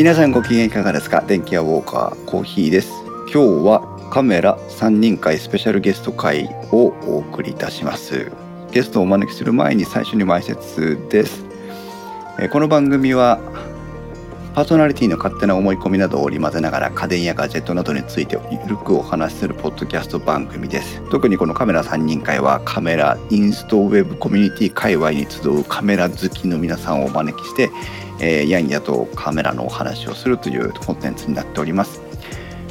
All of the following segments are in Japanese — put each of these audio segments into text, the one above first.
皆さんご機嫌いかがですか？電気屋ウォーカーコーヒーです。今日はカメラ3人会スペシャルゲスト会をお送りいたします。ゲストをお招きする前に最初に前説です。えこの番組はパーソナリティの勝手な思い込みなどを織り交ぜながら家電やガジェットなどについてゆるくお話しするポッドキャスト番組です。特にこのカメラ3人会はカメラインストウェブコミュニティ界隈に集うカメラ好きの皆さんをお招きして、えー、やんやとカメラのお話をするというコンテンツになっております。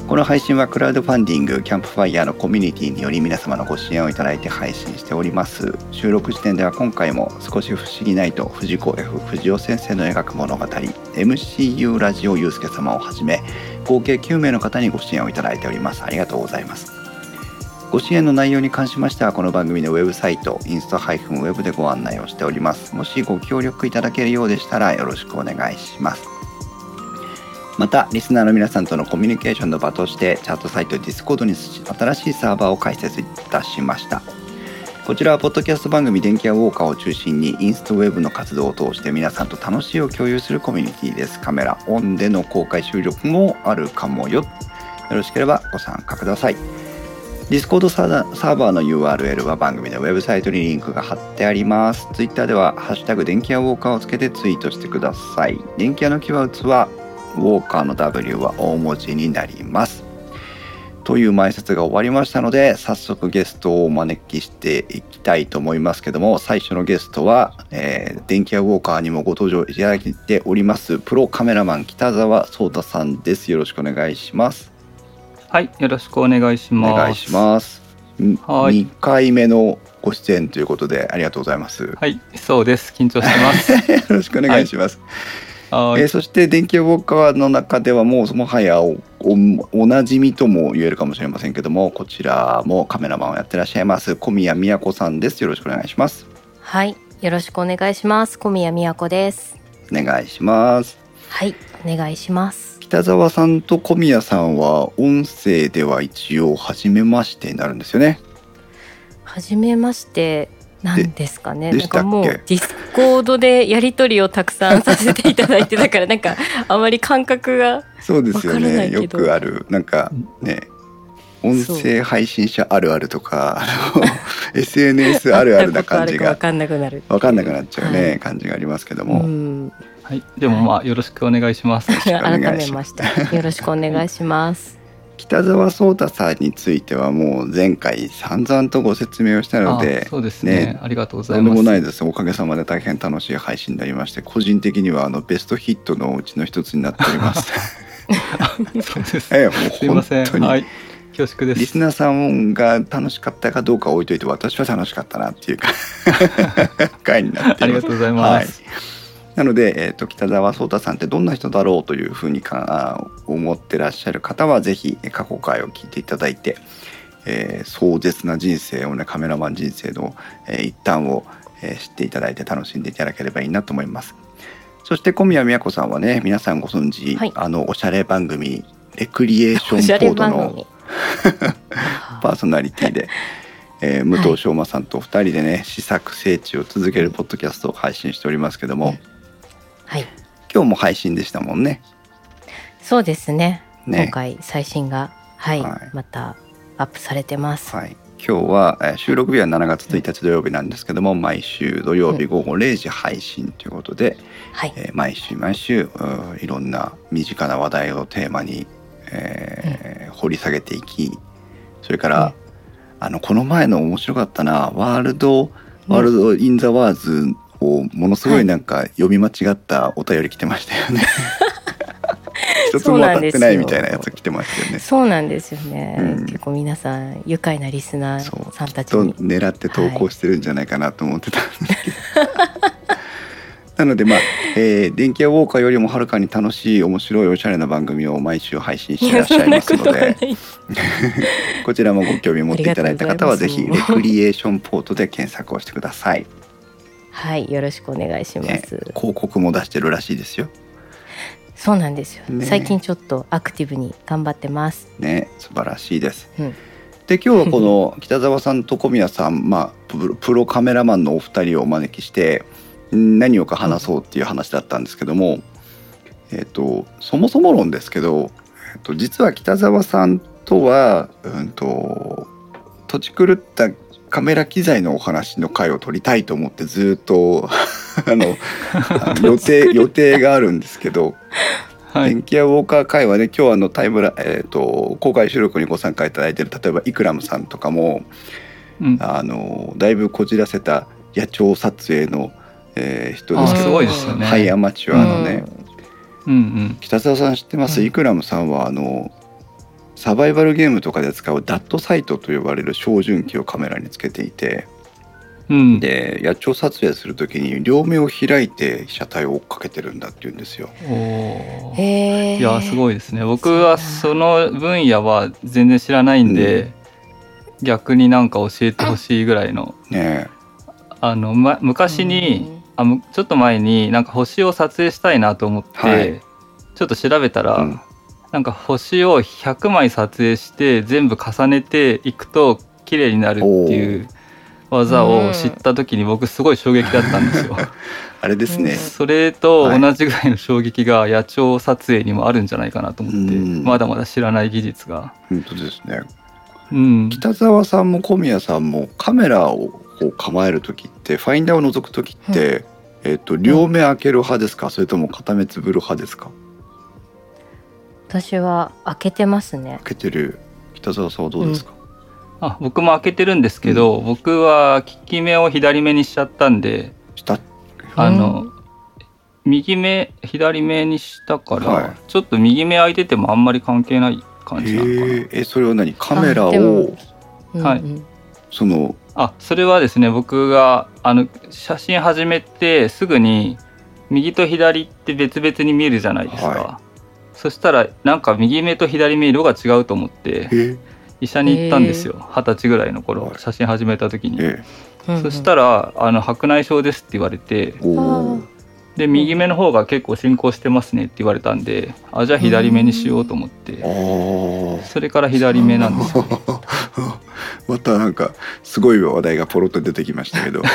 この配信はクラウドファンディングキャンプファイヤーのコミュニティにより皆様のご支援をいただいて配信しております。収録時点では今回も少し不思議ないと藤子 F 不二雄先生の描く物語 MCU ラジオゆうすけ様をはじめ合計9名の方にご支援をいただいております。ありがとうございます。ご支援の内容に関しましてはこの番組のウェブサイトインスタ -web でご案内をしております。もしご協力いただけるようでしたらよろしくお願いします。またリスナーの皆さんとのコミュニケーションの場としてチャットサイト Discord に新しいサーバーを開設いたしましたこちらはポッドキャスト番組電気屋ウォーカーを中心にインストウェブの活動を通して皆さんと楽しいを共有するコミュニティですカメラオンでの公開収録もあるかもよよろしければご参加ください Discord サーバーの URL は番組のウェブサイトにリンクが貼ってあります。Twitter では、ハッシュタグ電気屋ウォーカーをつけてツイートしてください。電気屋のキーワードは、ウォーカーの W は大文字になります。という前説が終わりましたので、早速ゲストをお招きしていきたいと思いますけども、最初のゲストは、えー電気屋ウォーカーにもご登場いただいております、プロカメラマン北澤壮太さんです。よろしくお願いします。はい、よろしくお願いしおます。願いします。んはい2回目のご出演ということでありがとうございます。はい、そうです。緊張してます。よろしくお願いします。はいえーそして電気ウォーカーの中ではもうもはやおおおなじみとも言えるかもしれませんけどもこちらもカメラマンをやってらっしゃいます小宮宮子さんですよろしくお願いしますはい、よろしくお願いします。小宮宮子です。お願いしますはい、お願いします。北澤さんと小宮さんは音声では一応初めましてになるんですよねはじめまして。なんですかね。でなんかもうディスコードでやり取りをたくさんさせていただいてだからなんかあまり感覚がそうですよねよくあるなんかね音声配信者あるあるとかあの SNS あるあるな感じがわかんなくなる。分かんなくなっちゃうね、はい感じがありますけどうも、ん。はい、でもまあよろしくお願いします。改めましてよろしくお願いします。北澤壮太さんについてはもう前回散々とご説明をしたのであそうですねねありがとうござとんでいます。もないですおかげさまで大変楽しい配信になりまして個人的にはあのベストヒットのうちの一つになっております そうです。ええもうすいません。本当にはい、恐縮です。リスナーさんが楽しかったかどうかは置いといて私は楽しかったなっていうか 回になっていますありがとうございます。なので、えー、と北澤壮太さんってどんな人だろうというふうにか思ってらっしゃる方はぜひえ過去回を聞いていただいて、えー壮絶な人生をねカメラマン人生の、えー一端を、えー知っていただいて楽しんでいただければいいなと思います。そして小宮宮子さんはね皆さんご存知、はい。あのおしゃれ番組レクリエーションポートの。パーソナリティで、えー武藤昌磨さんと2人でね試作聖地を続けるポッドキャストを配信しておりますけども、はい、今日も配信でしたもんね。そうですね。ね。今回最新がはい、はい。またアップされてます。はい、今日は、えー収録日は7月1日土曜日なんですけども毎週土曜日午後0時配信ということで、はい、えー毎週毎週いろんな身近な話題をテーマに、えー掘り下げていきそれから、あのこの前の面白かったなワールドワールド・イン・ザ・ワーズをものすごいなんか読み間違ったお便り来てましたよね。一つも当たってないみたいなやつ来てましたよね。そうなんですよね、うん。結構皆さん愉快なリスナーさんたちに。と狙って投稿してるんじゃないかなと思ってたんですけど、なのでまあ、えー電気屋ウォーカーよりもはるかに楽しい面白いおしゃれな番組を毎週配信していらっしゃいますので。こちらもご興味持っていただいた方はぜひレクリエーションポートで検索をしてください、はいよろしくお願いしまねす、広告も出してるらしいですよ。そうなんですよ、ね。最近ちょっとアクティブに頑張ってます。ね素晴らしいです。うん。で今日はこの 北澤さんと小宮さん、まあ、プロカメラマンのお二人をお招きしてん何をか話そうっていう話だったんですけども、えっ、とそもそも論ですけど、えっと実は北沢さんとは、うん、と土地狂ったカメラ機材のお話の回を取りたいと思ってずっと あの予定 予定があるんですけど、はい。電気屋ウォーカー会はね今日あのタイムラ、えー、と公開収録にご参加いただいてる例えばイクラムさんとかもうん。あのだいぶこじらせた野鳥撮影の、えー人ですけどあすごいですよね。ハイアマチュアのね、うん。うん北澤さん知ってます、うん。イクラムさんはあのサバイバルゲームとかで使うダットサイトと呼ばれる照準器をカメラにつけていてうん。で野鳥撮影する時に両目を開いて被写体を追っかけてるんだって言うんですよ。おー。へえいやすごいですね。僕はその分野は全然知らないんで、逆になんか教えてほしいぐらいの。ねあの、ま、昔に、あむちょっと前になんか星を撮影したいなと思って、はい。ちょっと調べたら、うんなんか星を100枚撮影して全部重ねていくと綺麗になるっていう技を知った時に僕すごい衝撃だったんですよ。あれですね、それと同じぐらいの衝撃が野鳥撮影にもあるんじゃないかなと思って、うん。まだまだ知らない技術が。本当ですね。うん、北澤さんも小宮さんもカメラをこう構える時ってファインダーを覗く時って、えっと両目開ける派ですか？それとも片目つぶる派ですか？私は開けてますね。開けてる。北澤さんはどうですか、あ僕も開けてるんですけど、僕は利き目を左目にしちゃったんで下あの、右目左目にしたから、はい。ちょっと右目開いててもあんまり関係ない感じなのかな。へええそれは何？カメラを？はいうんうん。そのあそれはですね僕があの写真始めてすぐに右と左って別々に見えるじゃないですか、はそしたらなんか右目と左目色が違うと思ってえ。医者に行ったんですよ。二十歳ぐらいの頃はい。写真始めた時に、そしたらあの白内障ですって言われてで右目の方が結構進行してますねって言われたんであじゃあ左目にしようと思って。あそれから左目なんですよ。あ またなんかすごい話題がポロッと出てきましたけど。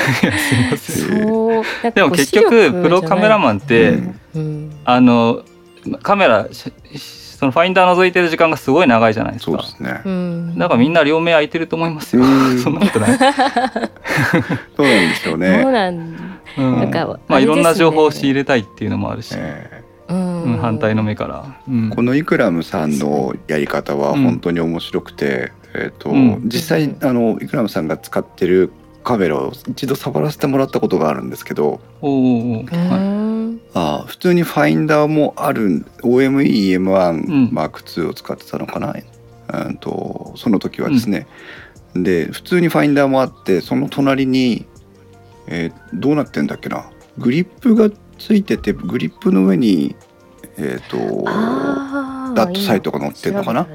でも結局プロカメラマンって、うん。うん。あのカメラしそのファインダー覗いてる時間がすごい長いじゃないですか。そうですね。うん。だからみんな両目開いてると思いますよ。うん。そんなことない、そうなんですよそうね、うん。なん。なんかまあいろんな情報を仕入れ、れたいっていうのもあるし、えうん。うん反対の目から、うん。ーこのイクラムさんのやり方は本当に面白くて、えっ、と、うん。実際あのイクラムさんが使ってるカメラを一度触らせてもらったことがあるんですけどはい。んああ普通にファインダーもあるん。OMEM1 マーク2を使ってたのかな、うん、とその時はですね、で普通にファインダーもあってその隣に、えーどうなってんだっけな。グリップがついててグリップの上にえっ、ーダットサイトが載ってんのかな。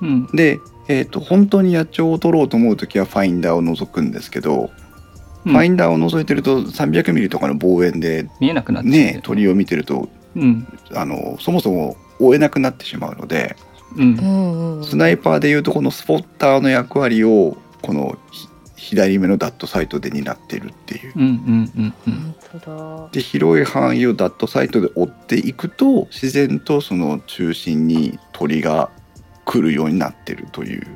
うん。で、えー、と本当に野鳥を撮ろうと思う時はファインダーを覗くんですけど、うん。ファインダーを覗いてると300ミリとかの望遠で見えなくなってね鳥を見てるとうん。あのそもそも追えなくなってしまうのでうん。スナイパーでいうとこのスポッターの役割をこのひ左目のダットサイトで担っているっていう。うんうんうんうん。で広い範囲をダットサイトで追っていくと自然とその中心に鳥が来るようになってるという。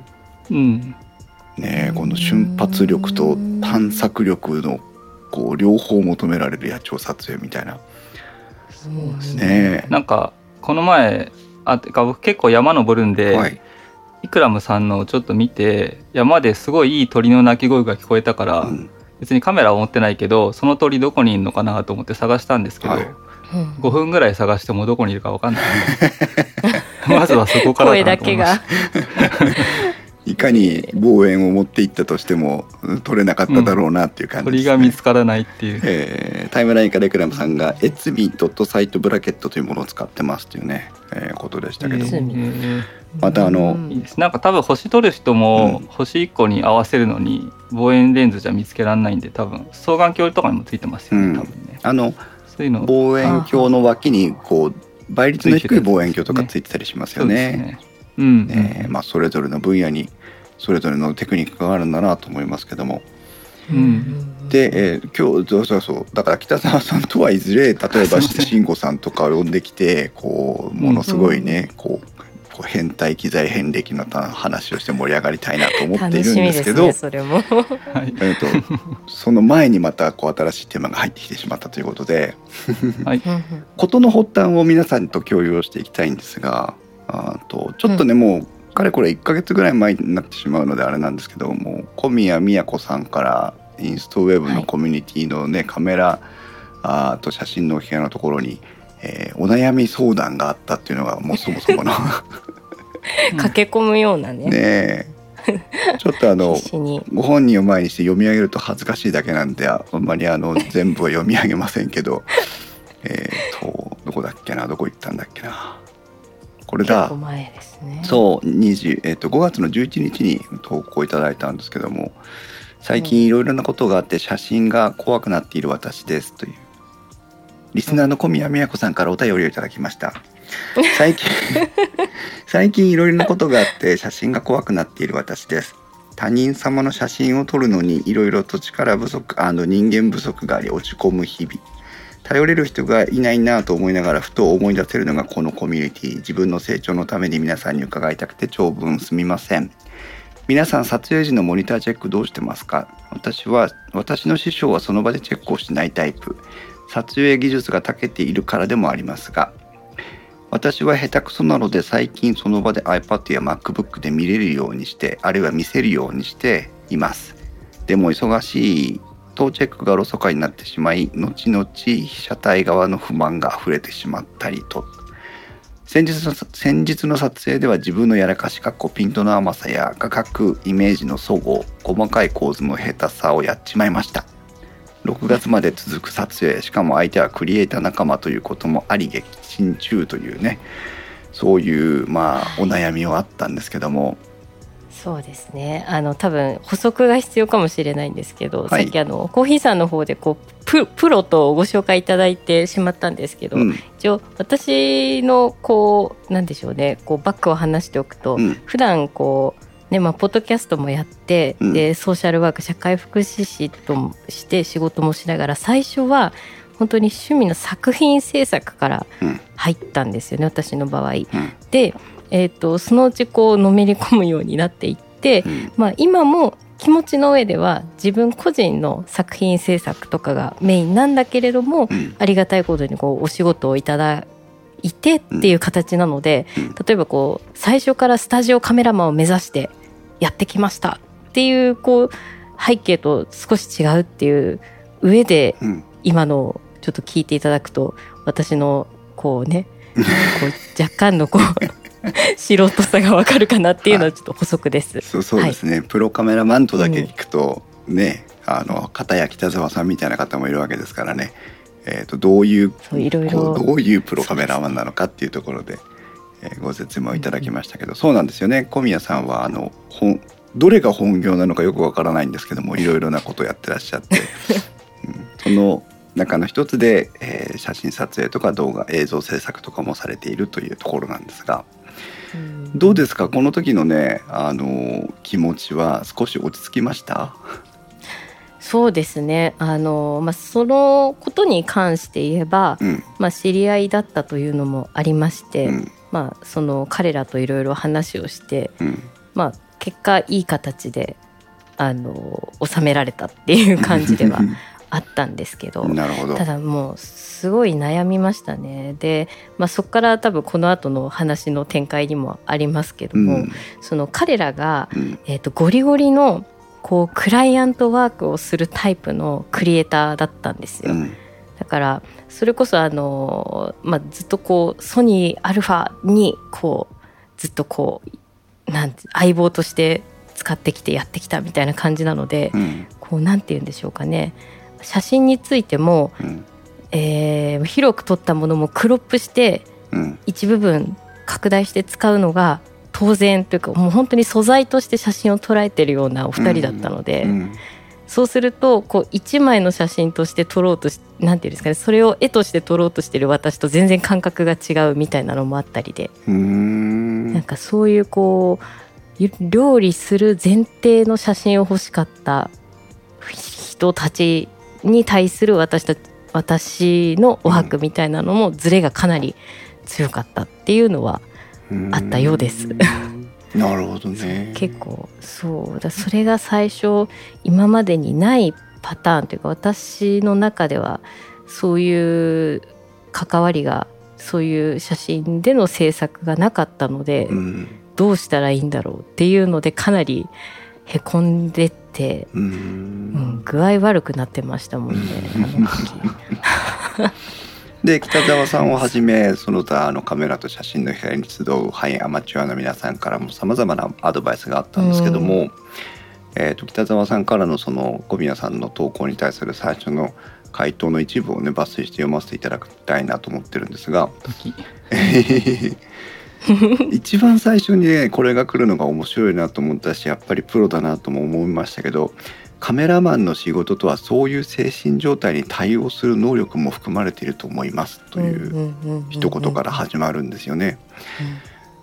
うん。ねこの瞬発力と探索力のこう両方求められる野鳥撮影みたいな。そうですね。なんかこの前あてか僕結構山登るんで、はい。イクラムさんのをちょっと見て山ですごいいい鳥の鳴き声が聞こえたから、うん。別にカメラは持ってないけどその鳥どこにいるのかなと思って探したんですけど、はい。うん5分ぐらい探してもどこにいるか分かんない まずはそこから声だけが。いかに望遠を持っていったとしてもうん撮れなかっただろうなっていう感じ鳥です、ね。が見つからないっていう、えータイムラインからエクラムさんが「エツミドットサイトブラケット」というものを使ってますというね、えーことでしたけど、えーえまたあのうん。なんか多分星撮る人もうん。星1個に合わせるのに望遠レンズじゃ見つけられないんで多分双眼鏡とかにもついてますよね、うん。多分ね。あのそういうの。望遠鏡の脇にこう倍率の低い望遠鏡とかついてたりしますよね。ね。うん、ねまあ、それぞれの分野にそれぞれのテクニックがあるんだなと思いますけども。うん。で、えー今日そうそうそう。だから北澤さんとはいずれ例えば 慎吾さんとかを呼んできてこうものすごいね、こうこう変態機材遍歴の話をして盛り上がりたいなと思っているんですけど。それも。はい。えー、とその前にまたこう新しいテーマが入ってきてしまったということで。はい。うんうん。事の発端を皆さんと共有をしていきたいんですがあとちょっとね、もうかれこれ1ヶ月ぐらい前になってしまうのであれなんですけども小宮宮子さんからインストウェブのコミュニティのね、カメラあーと写真のお部屋のところに、えーお悩み相談があったっていうのがもうそもそもの駆け込むようなね。ねえ。ちょっとあのご本人を前にして読み上げると恥ずかしいだけなんであんまりあの 全部は読み上げませんけど。えっとどこだっけな？どこ行ったんだっけな？これだ。ね。そう20、えっと5月の11日に投稿いただいたんですけども最近いろいろなことがあって写真が怖くなっている私ですという。リスナーの小宮宮子さんからお便りをいただきました最近 最近いろいろなことがあって写真が怖くなっている私です。他人様の写真を撮るのにいろいろと力不足人間不足があり落ち込む日々。頼れる人がいないなと思いながらふと思い出せるのがこのコミュニティ。自分の成長のために皆さんに伺いたくて長文すみません。皆さん撮影時のモニターチェックどうしてますか？私は私の師匠はその場でチェックをしないタイプ。撮影技術が長けているからでもありますが私は下手くそなので最近その場で iPad や MacBook で見れるようにしてあるいは見せるようにしています。でも忙しいとチェックがおろそかになってしまい後々被写体側の不満が溢れてしまったりと。先日の先日の撮影では自分のやらかしかっこピントの甘さや画角イメージの齟齬細かい構図の下手さをやっちまいました。6月まで続く撮影しかも相手はクリエイター仲間ということもあり撃沈中というね。そういうまあお悩みはあったんですけども。そうですね。あの多分補足が必要かもしれないんですけど、はい。さっきあのコーヒーさんの方でこうププロとご紹介いただいてしまったんですけど、うん。一応私のこうなんでしょうね。こうバックを話しておくと、うん。普段こうねまあ、ポッドキャストもやって、うん。でソーシャルワーク社会福祉士ともして仕事もしながら最初は本当に趣味の作品制作からうん。入ったんですよね私の場合。うん。で、えー、とそのうちこうのめり込むようになっていって、うん。まあ、今も気持ちの上では自分個人の作品制作とかがメインなんだけれども、うん。ありがたいことにこうお仕事をいただいてっていう形なので、うん。例えばこう最初からスタジオカメラマンを目指してやってきましたっていうこう背景と少し違うっていう上でうん。今のちょっと聞いていただくと私のこうね こう若干のこう素人さがわかるかなっていうのはちょっと補足です。そうそうですね、プロカメラマンとだけ聞くと、ねあの片や北澤さんみたいな方もいるわけですからね、えー、とどういうそういろいろ。こうどういうプロカメラマンなのかっていうところで、えーご説明をいただきましたけど、そうなんですよね。小宮さんはあの本どれが本業なのかよくわからないんですけどもいろいろなことをやってらっしゃって、うん。その中の一つで、えー写真撮影とか動画映像制作とかもされているというところなんですがうん。どうですか？この時のねあの気持ちは少し落ち着きました？そうですね。あの、まあ、そのことに関して言えば、うん。まあ、知り合いだったというのもありまして、うんまあ、その彼らといろいろ話をして、うん。まあ、結果いい形であの収められたっていう感じではあったんですけどただもうすごい悩みましたね。で、まあ、そこから多分この後の話の展開にもありますけども、うん。その彼らが、うん。えー、とゴリゴリのこうクライアントワークをするタイプのクリエイターだったんですよ。うん。だからそれこそあの、まあ、ずっとこうソニーアルファにこうずっとこうなんて相棒として使ってきてやってきたみたいな感じなので、うん。こうなんて言うんでしょうかね。写真についても、うん。えー広く撮ったものもクロップしてうん。一部分拡大して使うのが当然というかもう本当に素材として写真を捉えてるようなお二人だったので、うんそうするとこう一枚の写真として撮ろうとしなんていうんですかねそれを絵として撮ろうとしてる私と全然感覚が違うみたいなのもあったりで、ん。なんかそういうこうゆ料理する前提の写真を欲しかった人たちに対する私た私のお白みたいなのもズレがかなり強かったっていうのはあったようです。なるほどね。結構そうだそれが最初今までにないパターンというか私の中ではそういう関わりがそういう写真での制作がなかったので、うん。どうしたらいいんだろうっていうのでかなりへこんでって、ううんん。具合悪くなってましたもんねあの時 で北澤さんをはじめその他あのカメラと写真の光に集うハイアマチュアの皆さんからもさまざまなアドバイスがあったんですけども、えー、と北澤さんからのその小宮さんの投稿に対する最初の回答の一部をね抜粋して読ませていただきたいなと思ってるんですが時 一番最初にねこれが来るのが面白いなと思ったしやっぱりプロだなとも思いましたけどカメラマンの仕事とはそういう精神状態に対応する能力も含まれていると思いますという一言から始まるんですよね。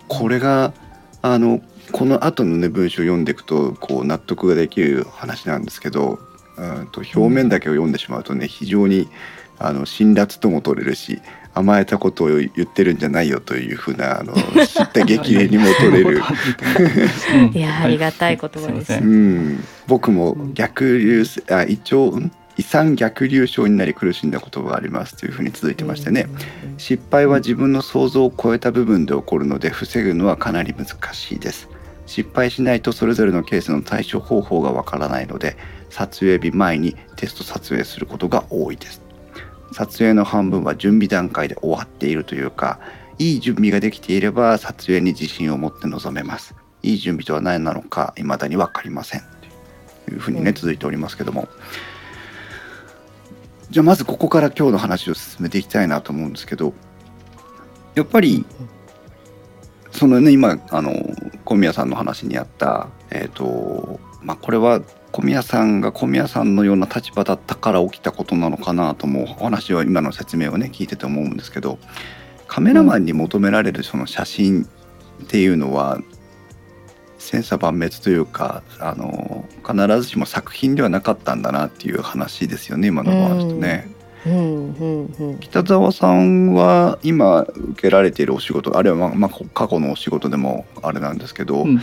これがあのこの後のね文章を読んでいくとこう納得ができる話なんですけどうんと表面だけを読んでしまうとね非常にあの辛辣とも取れるし甘えたことを言ってるんじゃないよというふうなあの 知った激励にも取れる。いやありがたい言葉です。い。ませうん。ん、僕も逆流あ胃腸ん？胃酸逆流症になり苦しんだことがありますというふうに続いてましてね。失敗は自分の想像を超えた部分で起こるので防ぐのはかなり難しいです。失敗しないとそれぞれのケースの対処方法がわからないので撮影日前にテスト撮影することが多いです撮影の半分は準備段階で終わっているというかいい準備ができていれば撮影に自信を持って臨めます。いい準備とは何なのか未だに分かりません。というふうにね、うん。続いておりますけども。じゃあまずここから今日の話を進めていきたいなと思うんですけどやっぱりそのね今あの小宮さんの話にあったえっ、とまあこれは小宮さんが小宮さんのような立場だったから起きたことなのかなともお話は今の説明をね聞いてて思うんですけどカメラマンに求められるその写真っていうのは千差万別というかあの必ずしも作品ではなかったんだなっていう話ですよね今のお話とね。うん。うん。うん。北澤さんは今受けられているお仕事あるいはまあまあ過去のお仕事でもあれなんですけど、うんうん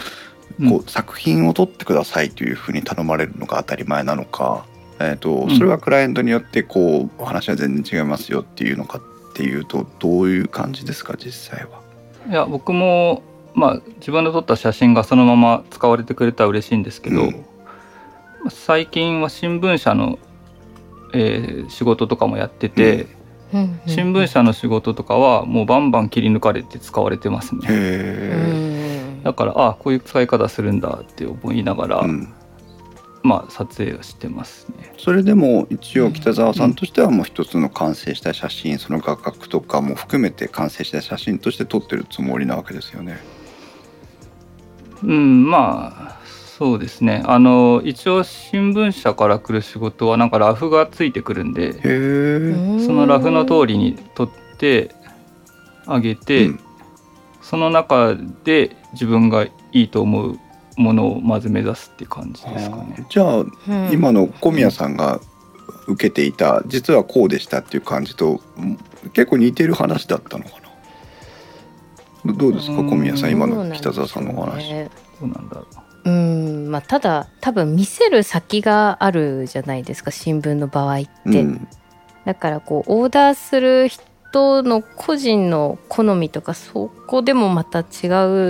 こう作品を撮ってくださいというふうに頼まれるのが当たり前なのか、えーとうん。それはクライアントによってこうお話は全然違いますよっていうのかっていうとどういう感じですか実際は？いや僕もまあ自分で撮った写真がそのまま使われてくれたら嬉しいんですけど、うん。まあ最近は新聞社の、えー仕事とかもやってて、うん。新聞社の仕事とかはもうバンバン切り抜かれて使われてますへねだからあこういう使い方するんだって思いながら、うん、まあ撮影をしてますねそれでも一応北澤さんとしてはもう一つの完成した写真その画角とかも含めて完成した写真として撮ってるつもりなわけですよね。うんまあそうですねあの一応新聞社から来る仕事はなんかラフがついてくるんで。そのラフの通りに撮ってあげて、うんその中で自分がいいと思うものをまず目指すっていう感じですかね。じゃあうん。今の小宮さんが受けていた実はこうでしたっていう感じとん結構似てる話だったのかな？どどうですかうん。小宮さん今の北澤さんのお話。ねどうなんだ。ろうん。まあただ多分見せる先があるじゃないですか新聞の場合って、うん。だからこうオーダーする人の個人の好みとかそこでもまた違う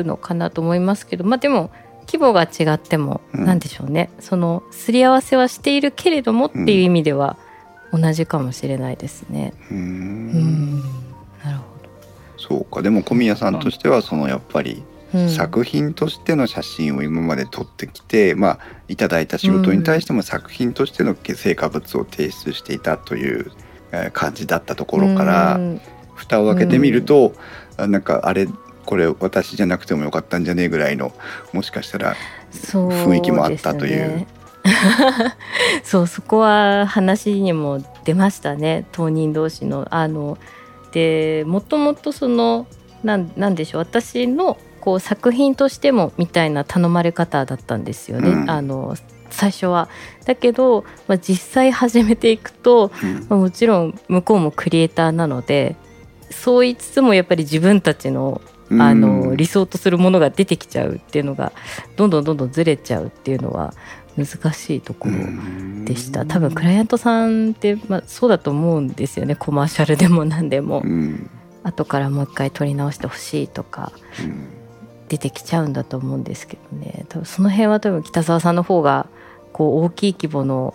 のかなと思いますけどまあでも規模が違ってもうん。何でしょうね、そのすり合わせはしているけれどもっていう意味では同じかもしれないですね。うーうん。んなるほそうか。でも小宮さんとしてはそのやっぱりど、うん、作品としての写真を今まで撮ってきて、まあいただいた仕事に対しても作品としての成果物を提出していたというえー感じだったところから、うん。蓋を開けてみると、あなんかあれこれ私じゃなくてもよかったんじゃねえぐらいのもしかしたら雰囲気もあったという。そうそこは話にも出ましたね。当人同士の。あのでもともとそのなんなんでしょう。私のこう作品としてもみたいな頼まれ方だったんですよね。うん。あの最初は。だけど、まあ、実際始めていくと、うん。まあ、もちろん向こうもクリエイターなのでそう言いつつもやっぱり自分たちのあうのん理想とするものが出てきちゃうっていうのがどんどんどんどんずれちゃうっていうのは難しいところでした。多分クライアントさんって、まあ、そうだと思うんですよね。コマーシャルでも何でも。うん。後からもう一回撮り直してほしいとかうん。出てきちゃうんだと思うんですけどね。多分その辺は多分北澤さんの方がこう大きい規模の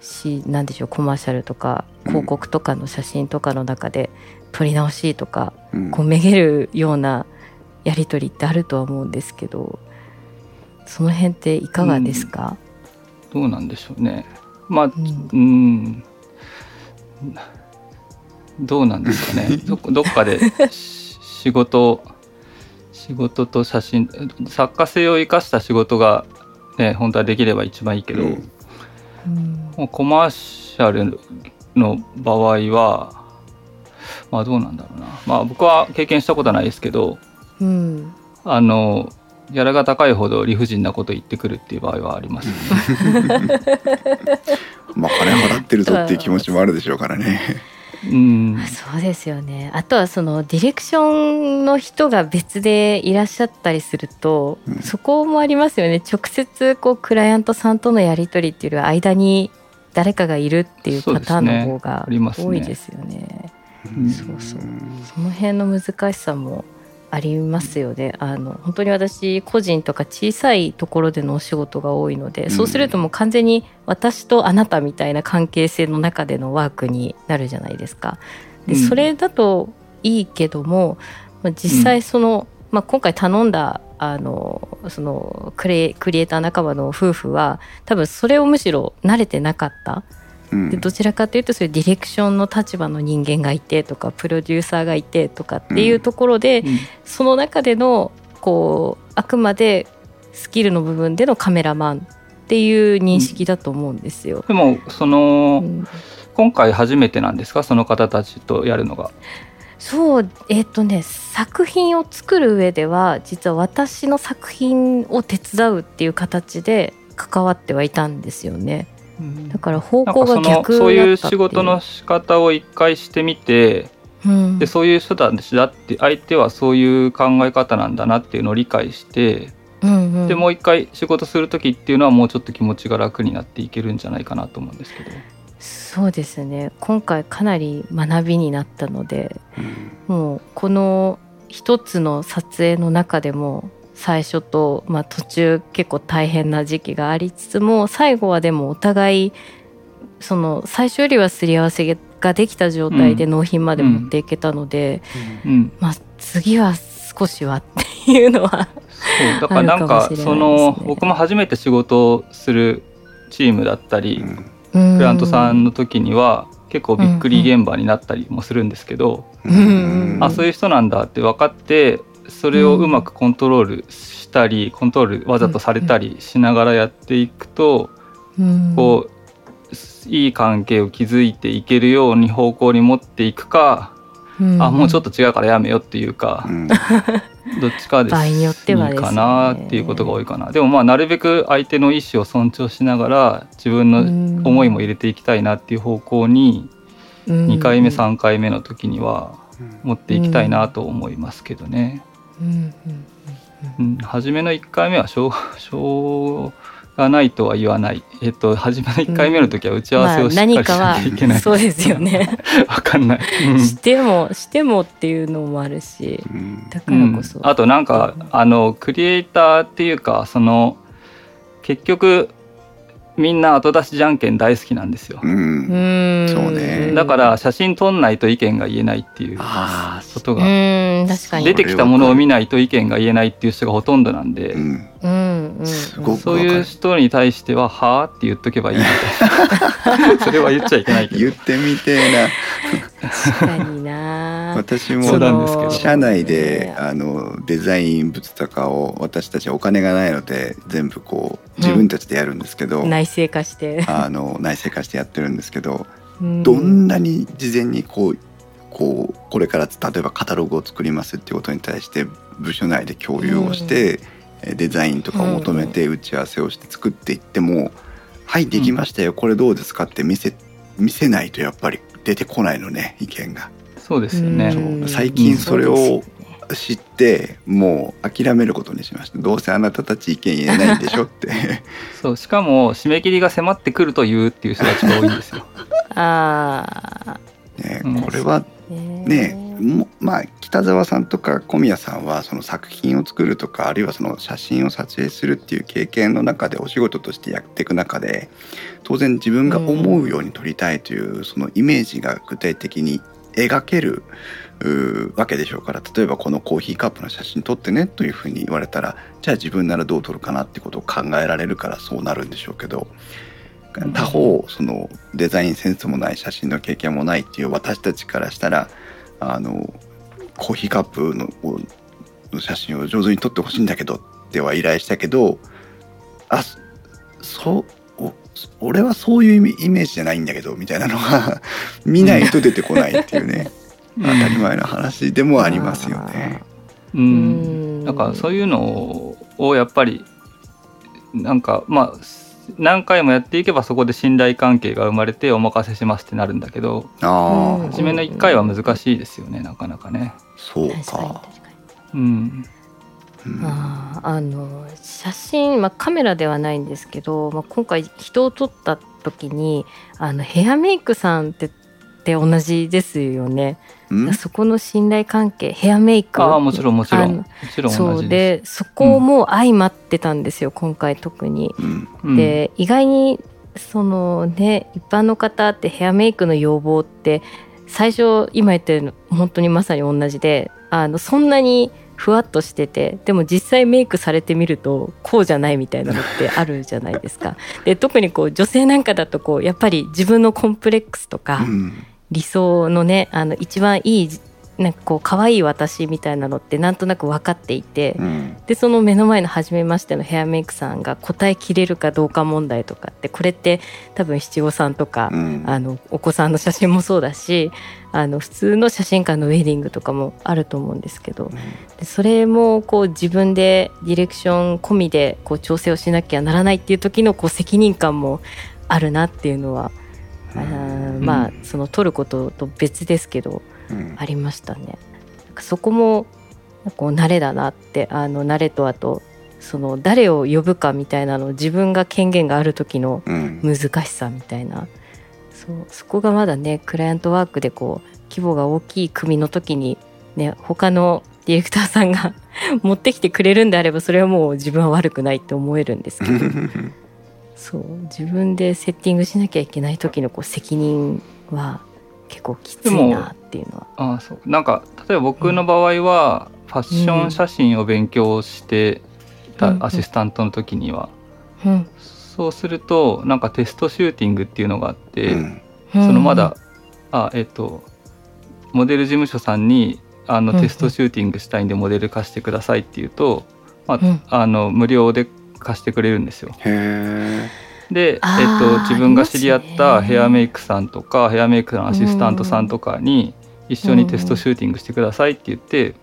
しなんでしょうコマーシャルとか広告とかの写真とかの中で撮り直しとかうん。こうめげるようなやり取りってあるとは思うんですけどその辺っていかがですか、どうなんでしょうね。まあうん。うん。どうなんですかね。どどっかでし仕事仕事と写真作家性を生かした仕事がね本当はできれば一番いいけど、うんコマーシャルの場合はまあどうなんだろうなまあ僕は経験したことはないですけどうんあのギャラが高いほど理不尽なこと言ってくるっていう場合はありますよね。まあ金払ってるぞっていう気持ちもあるでしょうからね。うん。そうですよね。あとはそのディレクションの人が別でいらっしゃったりすると、うん。そこもありますよね。直接こうクライアントさんとのやり取りっていうよりは間に誰かがいるっていうパターンの方が多いですよね。うん。そうそう。その辺の難しさもありますよねあの本当に私個人とか小さいところでのお仕事が多いので、うんそうするともう完全に私とあなたみたいな関係性の中でのワークになるじゃないですか。でうんそれだといいけども、まあ、実際その、まあ、今回頼んだあのそのクレクリエイター仲間の夫婦は多分それをむしろ慣れてなかった。うん。でどちらかというとそういうディレクションの立場の人間がいてとかプロデューサーがいてとかっていうところで、うん。その中でのこうあくまでスキルの部分でのカメラマンっていう認識だと思うんですよ。でもその、うん。今回初めてなんですか？その方たちとやるのが。そうえっ、とね作品を作る上では実は私の作品を手伝うっていう形で関わってはいたんですよねだから方向が逆だったっていう。そういう仕事の仕方を一回してみてうん。でそういう人たちだって相手はそういう考え方なんだなっていうのを理解してうんうん。でもう一回仕事する時っていうのはもうちょっと気持ちが楽になっていけるんじゃないかなと思うんですけど。そうですね。今回かなり学びになったのでうん。もうこの一つの撮影の中でも最初と、まあ、途中結構大変な時期がありつつも最後はでもお互いその最初よりはすり合わせができた状態で納品まで持っていけたので、うん、まあ、次は少しはっていうのはそう。だからなんあかねその僕も初めて仕事をするチームだったり、うん。ククラントさんの時には結構びっくり現場になったりもするんですけど、うん。あそういう人なんだって分かってそれをうまくコントロールしたり、コントロールわざとされたりしながらやっていくと、うん。こういい関係を築いていけるように方向に持っていくか、うん。あもうちょっと違うからやめよっていうか、うん。どっちかです場合によってはですね。いいかなっていうことが多いかな。でもまあなるべく相手の意思を尊重しながら自分の思いも入れていきたいなっていう方向に2回目3回目の時には持っていきたいなと思いますけどね、うんうんうん、初めの1回目はしょう しょうがないとは言わない。えっと初めの1回目の時は打ち合わせをしっかりしなきゃいけない、まあ、そうですよね。わかんない、うん。してもしてもっていうのもあるしうん。だからこそ、うん。あとなんかあのクリエイターっていうかその結局みんな後出しじゃんけん大好きなんですよ、うん。うん。そうね。だから写真撮んないと意見が言えないっていうあう。ことがん確かに。出てきたものを見ないと意見が言えないっていう人がほとんどなんで、うん。そういう人に対しては「はあ?」って言っとけばいいみたいな。それは言っちゃいけないけど。言ってみてえ確かにな。な 私もそうなんですけど。社内であのデザイン物とかを私たちはお金がないので全部こう自分たちでやるんですけど、内製化して、あの内製化してやってるんですけど、うん。どんなに事前にこうこうこれから例えばカタログを作りますっていうことに対して部署内で共有をしてデザインとかを求めて打ち合わせをして作っていっても「はいできましたよ。これどうですか?」って見せ見せないとやっぱり出てこないのね意見が。そうですよね。最近それを知ってもう諦めることにしました。どうせあなたたち意見言えないんでしょって。そうしかも締め切りが迫ってくると言うっていう人たちが多いんですよ。ああ、ね、これはねまあ北澤さんとか小宮さんはその作品を作るとかあるいはその写真を撮影するっていう経験の中でお仕事としてやっていく中で当然自分が思うように撮りたいというそのイメージが具体的に描けるわけでしょうから例えばこのコーヒーカップの写真撮ってねというふうに言われたらじゃあ自分ならどう撮るかなってことを考えられるからそうなるんでしょうけど他方そのデザインセンスもない写真の経験もないっていう私たちからしたらあのコーヒーカップのの写真を上手に撮ってほしいんだけどっては依頼したけどあそう俺はそういうイメージじゃないんだけどみたいなのが 見ないと出てこないっていうね。当たり前の話でもありますよね。うん、なんかそういうのをやっぱりなんかまあ何回もやっていけばそこで信頼関係が生まれてお任せしますってなるんだけど初めの1回は難しいですよねなかなかね。そうか。うん、ああの写真、まあ、カメラではないんですけど、まあ、今回人を撮った時にあのヘアメイクさんってって同じですよね。そこの信頼関係ヘアメイク？あもちろんもちろん。もちろんそうでそこも相まってたんですよ、うん、今回特に。うん、で意外にそのね一般の方ってヘアメイクの要望って最初今言ってるの本当にまさに同じであのそんなにふわっとしててでも実際メイクされてみるとこうじゃないみたいなのってあるじゃないですか。で特にこう女性なんかだとこうやっぱり自分のコンプレックスとか、理想のねあの一番いいなんかこう可愛い私みたいなのってなんとなく分かっていて、うん、でその目の前の初めましてのヘアメイクさんが答えきれるかどうか問題とかってこれって多分七五三とか、うん、あのお子さんの写真もそうだしあの普通の写真館のウェディングとかもあると思うんですけど、うん、でそれもこう自分でディレクション込みでこう調整をしなきゃならないっていう時のこう責任感もあるなっていうのはあまあその取ることと別ですけど、ありましたね。そこもこう慣れだなってあの慣れとあとその誰を呼ぶかみたいなの自分が権限がある時の難しさみたいな、うん、そうそこがまだねクライアントワークでこう規模が大きい組の時にね他のディレクターさんが 持ってきてくれるんであればそれはもう自分は悪くないって思えるんですけど そう自分でセッティングしなきゃいけない時のこう責任は結構きついなっていうのは。ああそう。なんか例えば僕の場合は、ファッション写真を勉強してた、アシスタントの時には、うん、そうするとなんかテストシューティングっていうのがあって、うん、そのまだ、あえっ、ー、とモデル事務所さんにあのテストシューティングしたいんでモデル貸してくださいっていうと、まあ、あの無料で貸してくれるんですよ。で、えっと、自分が知り合ったヘアメイクさんとか、ヘアメイクのアシスタントさんとかに一緒にテストシューティングしてくださいって言って、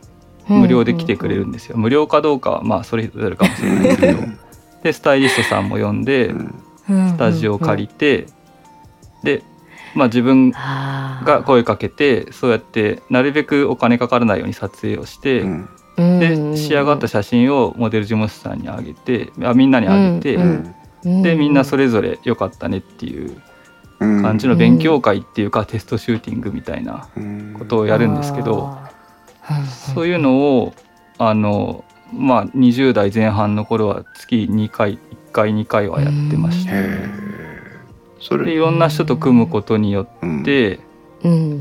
無料で来てくれるんですよ。無料かどうかはまあそれぞれかもしれないですけどでスタイリストさんも呼んでスタジオを借りてで、まあ、自分が声かけてそうやってなるべくお金かからないように撮影をして。で仕上がった写真をモデル事務所さんにあげてあみんなにあげて、でみんなそれぞれ良かったねっていう感じの勉強会っていうか、テストシューティングみたいなことをやるんですけど、そういうのをあのまあ20代前半の頃は月2回1回2回はやってました、ね、でいろんな人と組むことによって、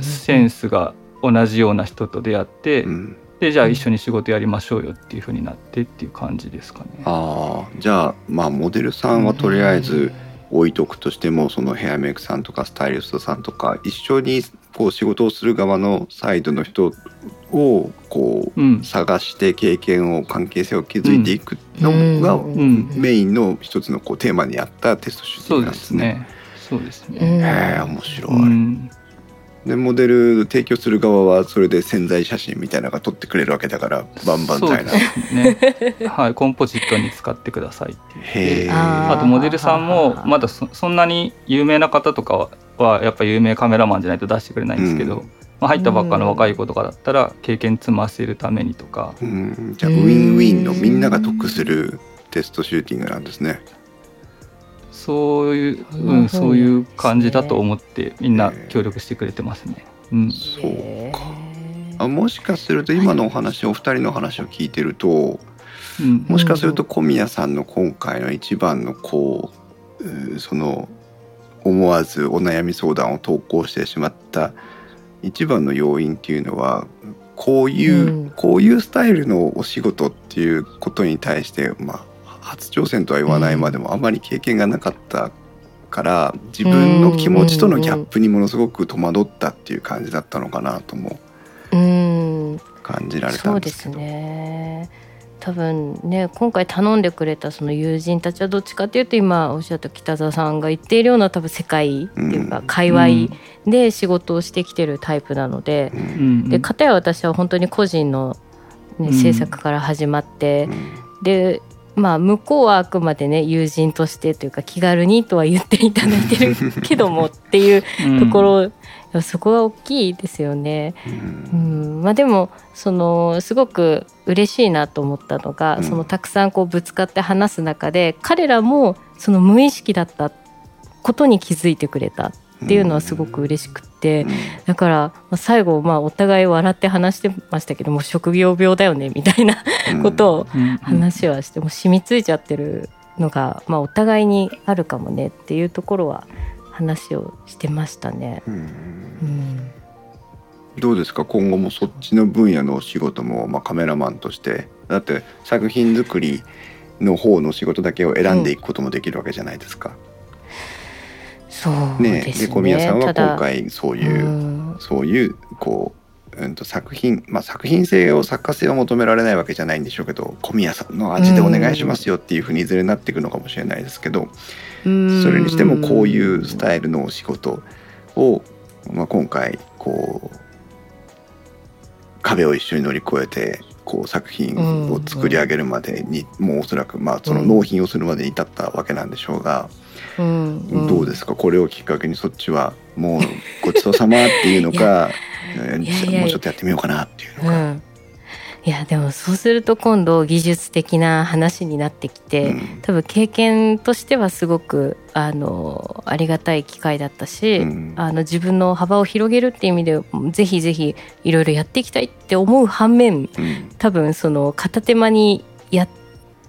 センスが同じような人と出会って、でじゃあ一緒に仕事やりましょうよっていうふうになってっていう感じですかね。ああじゃあまあモデルさんはとりあえず置いとくとしてもそのヘアメイクさんとかスタイリストさんとか一緒にこう仕事をする側のサイドの人をこう探して経験を関係性を築いていくのがメインの一つのこうテーマにあったテストシューティングなんですね。そうですね。へえ面白い。でモデル提供する側はそれで潜在写真みたいなのが撮ってくれるわけだからバンバンみたいな。ね、はい、コンポジットに使ってくださいってへえ。あとモデルさんもまだそそんなに有名な方とかはやっぱ有名カメラマンじゃないと出してくれないんですけど、うん。まあ、入ったばっかの若い子とかだったら経験積ませるためにとか、うん、じゃあウィンウィンのみんなが得するテストシューティングなんですね。そういう、うん、そういう感じだと思ってみんな協力してくれてますね。うん、そうか。あもしかすると今のお話、お二人の話を聞いてるとうんもしかすると小宮さんの今回の一番のこうその思わずお悩み相談を投稿してしまった一番の要因っていうのはこういう、うんこういうスタイルのお仕事っていうことに対してまあ初挑戦とは言わないまでもあまり経験がなかったから自分の気持ちとのギャップにものすごく戸惑ったっていう感じだったのかなともうん感じられたそうですんですけど。ね。多分ね今回頼んでくれたその友人たちはどっちかっていうと今おっしゃった北澤さんが言っているような多分世界っていうかうん。界隈で仕事をしてきてるタイプなので、うんうん。で片や私は本当に個人の、ね、うん。制作から始まってう、ん。でまあ向こうはあくまでね友人としてというか気軽にとは言っていただいてるけどもっていうところ、いやそこが大きいですよね。うん。うん。まあ、でもそのすごく嬉しいなと思ったのが、うん。そのたくさんこうぶつかって話す中で彼らもその無意識だったことに気づいてくれた。っていうのはすごく嬉しくって、だからまあ最後まあお互い笑って話してましたけども職業病だよねみたいなうん。ことをうん。話はしても染みついちゃってるのが、まあ、お互いにあるかもねっていうところは話をしてましたね。うん。うん。どうですか？今後もそっちの分野のお仕事も、まあ、カメラマンとして。だって作品作りの方の仕事だけを選んでいくこともできるわけじゃないですか。そうね。ですね。で小宮さんは今回そういう、うん。そういうこう、うん、と作品、まあ、作品性を作家性を求められないわけじゃないんでしょうけど小宮さんの味でお願いしますよっていうふうにいずれなっていくのかもしれないですけど、うんそれにしてもこういうスタイルのお仕事を、まあ、今回こう壁を一緒に乗り越えてこう作品を作り上げるまでに、もうおそらくまあその納品をするまでに至ったわけなんでしょうが、うんうんどうですか？これをきっかけにそっちはもうごちそうさまっていうのか もうちょっとやってみようかなっていうのか。うん、いやでもそうすると今度技術的な話になってきて、うん。多分経験としてはすごくあのありがたい機会だったし、うん。あの自分の幅を広げるっていう意味でぜひぜひいろいろやっていきたいって思う反面うん。多分その片手間にやっ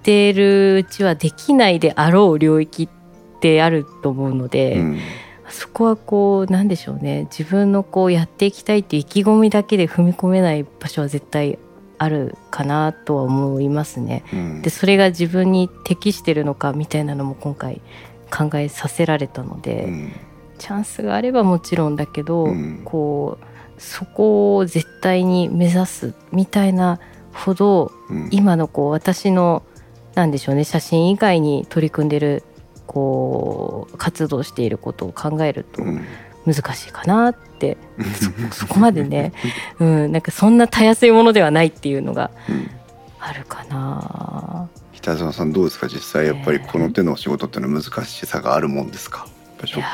てるうちはできないであろう領域ってあると思うので。うんそこはこうなんでしょうね自分のこうやっていきたいっていう意気込みだけで踏み込めない場所は絶対あるかなとは思いますね。うんでそれが自分に適してるのかみたいなのも今回考えさせられたので、うんチャンスがあればもちろんだけど、うんこうそこを絶対に目指すみたいなほどうん今のこう私のなんでしょうね写真以外に取り組んでるこう活動していることを考えるとうん。難しいかなって、そそこまでね、うん、なんかそんなたやすいものではないっていうのがうん。あるかな。北澤さんどうですか？実際やっぱりこの手のお仕事っていうのは難しさがあるもんですか？やっぱりいや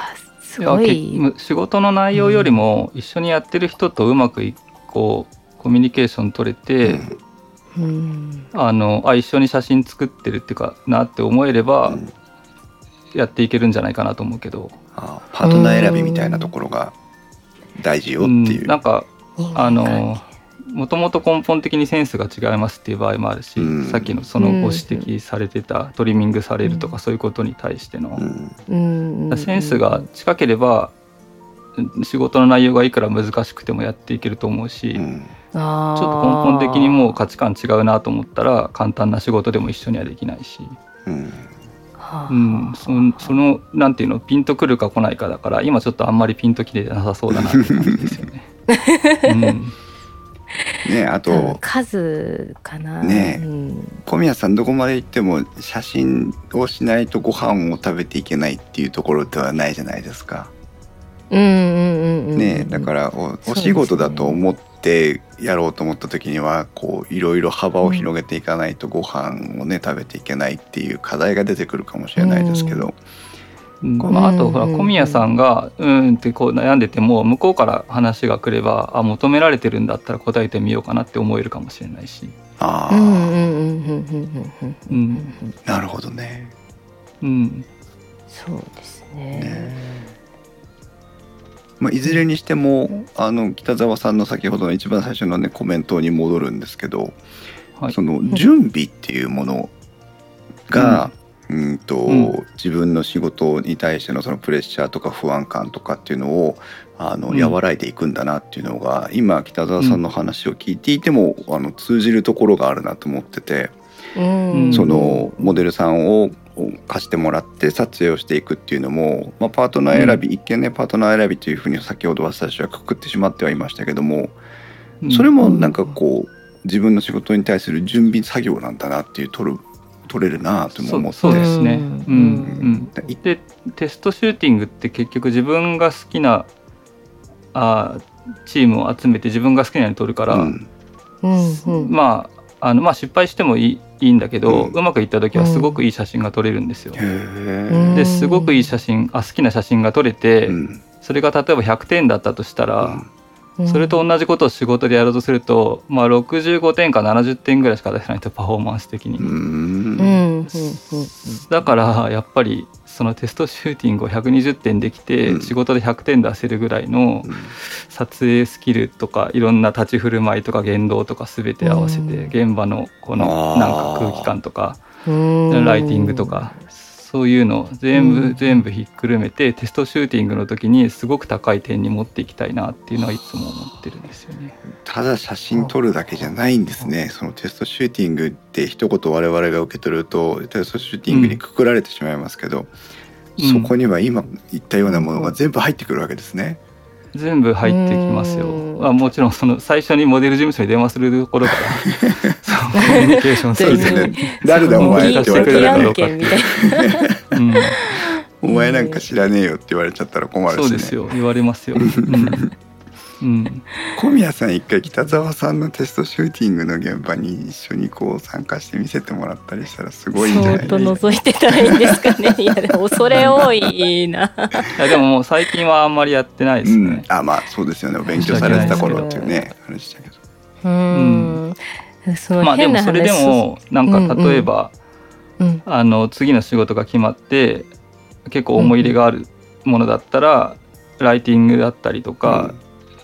すごい。け仕事の内容よりも一緒にやってる人とうまくいこうコミュニケーション取れて、うん。うん。あのあ一緒に写真作ってるっていうかなって思えれば、うんやっていけるんじゃないかなと思うけど、あパートナー選びみたいなところが大事よっていう。うんなんかあの関もともと根本的にセンスが違いますっていう場合もあるし、うん。さっきのそのご指摘されてたトリミングされるとかうん。そういうことに対しての。センスが近ければうん仕事の内容がいくら難しくてもやっていけると思うし、うん。ちょっちょっと根本的にもう価値観違うなと思ったら簡単な仕事でも一緒にはできないし、うんうん、そのそのなんていうのピンとくるか来ないかだから今ちょっとあんまりピンときてなさそうだなって感じですよね。うんねあと数かな。ねうん小宮さんどこまで行っても写真をしないとご飯を食べていけないっていうところではないじゃないですか。うんうんうんうんねだからおお仕事だと思ってやろうと思った時にはこういろいろ幅を広げていかないとご飯をね食べていけないっていう課題が出てくるかもしれないですけど。まあ、あとほら小宮さんがうんってこう悩んでても向こうから話が来ればあ求められてるんだったら答えてみようかなって思えるかもしれないし。ああなるほどね。うん。そうですね。ねまあ、いずれにしてもあの北澤さんの先ほどの一番最初のねコメントに戻るんですけど、はい、その準備っていうものが、うん。と、うん、自分の仕事に対してのそのプレッシャーとか不安感とかっていうのをあの和らいでいくんだなっていうのが、うん、今北澤さんの話を聞いていても、あの通じるところがあるなと思ってて、そのモデルさんを貸してもらって撮影をしていくっていうのも、まあ、パートナー選び、一見ねパートナー選びというふうに先ほど私はくくってしまってはいましたけどもそれもなんかこう自分の仕事に対する準備作業なんだなっていう取る取れるなと思って。そうですね、うん。うん、でテストシューティングって結局自分が好きなあチームを集めて自分が好きなように取るから、うん、まああのまあ失敗してもいいいいんだけど、うん、うまくいった時はすごくいい写真が撮れるんですよ。ですごくいい写真あ好きな写真が撮れて、それが例えば100点だったとしたら、それと同じことを仕事でやろうとすると、まあ、65点か70点ぐらいしか出せないとパフォーマンス的に。だからやっぱりそのテストシューティングを120点できて、仕事で100点出せるぐらいの撮影スキルとかいろんな立ち振る舞いとか言動とか全て合わせて現場のこのなんか空気感とかライティングとかそういうの全部、うん、全部ひっくるめてテストシューティングの時にすごく高い点に持っていきたいなっていうのはいつも思ってるんですよね。ただ写真撮るだけじゃないんですね。そのテストシューティングって一言我々が受け取るとテストシューティングにくくられてしまいますけど、うん、そこには今言ったようなものが全部入ってくるわけですね。全部入ってきますよ。あもちろんその最初にモデル事務所に電話するところから コミュニケーションするね。誰だお前って言われたらどうか。お前なんか知らねえよって言われちゃったら困るし、ね、そうですよ言われますよ。うんうん、小宮さん一回北澤さんのテストシューティングの現場に一緒にこう参加して見せてもらったりしたらすごいんじゃないですか？覗いてたらいいんですかね。いやでも恐れ多いな。いやでももう最近はあんまりやってないですね。うん、あまあそうですよね。勉強されてた頃っていうね話したけど。うん。まあでもそれでもなんか例えば、うんうん、あの次の仕事が決まって結構思い入れがあるものだったら、うん、ライティングだったりとか、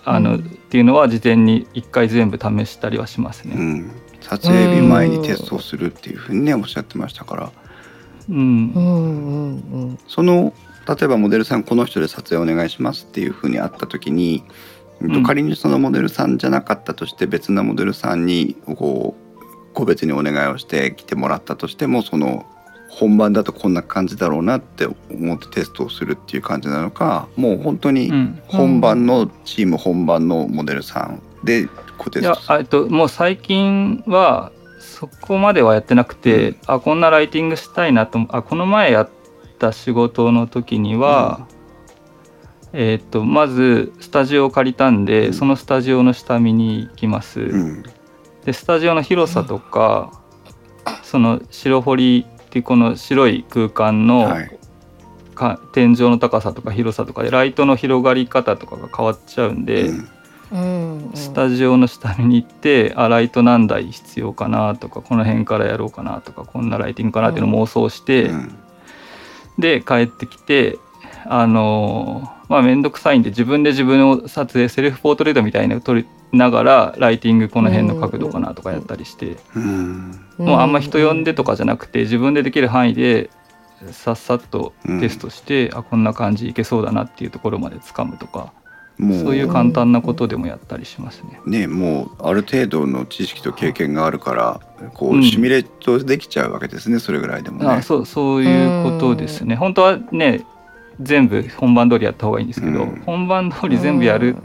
あのっていうのは事前に一回全部試したりはしますね。撮影日前にテストをするっていうふうにねおっしゃってましたから。うん、その例えばモデルさんこの人で撮影お願いしますっていうふうにあった時に仮にそのモデルさんじゃなかったとして別なモデルさんにこう個別にお願いをして来てもらったとしてもその本番だとこんな感じだろうなって思ってテストをするっていう感じなのかもう本当に本番のチーム本番のモデルさんでこテストする、ともう最近はそこまではやってなくて、うん、あこんなライティングしたいなとあこの前やった仕事の時には、うん。えー、とまずスタジオを借りたんで、うん、そのスタジオの下見に行きます、うん、でスタジオの広さとか、その白堀っていうこの白い空間の、はい、天井の高さとか広さとかでライトの広がり方とかが変わっちゃうんで、うん、スタジオの下見に行ってあライト何台必要かなとかこの辺からやろうかなとかこんなライティングかなっていうのを妄想して、で帰ってきてあのーまあ面倒くさいんで自分で自分を撮影セルフポートレートみたいなの撮りながらライティングこの辺の角度かなとかやったりして、もうあんま人呼んでとかじゃなくて自分でできる範囲でさっさっとテストして、うん、あこんな感じいけそうだなっていうところまで掴むとか。そういう簡単なことでもやったりしますね。ねもうある程度の知識と経験があるからこうシミュレートできちゃうわけですね、うん、それぐらいでもね。あそうそういうことですね。本当はね全部本番通りやった方がいいんですけど、うん、本番通り全部やる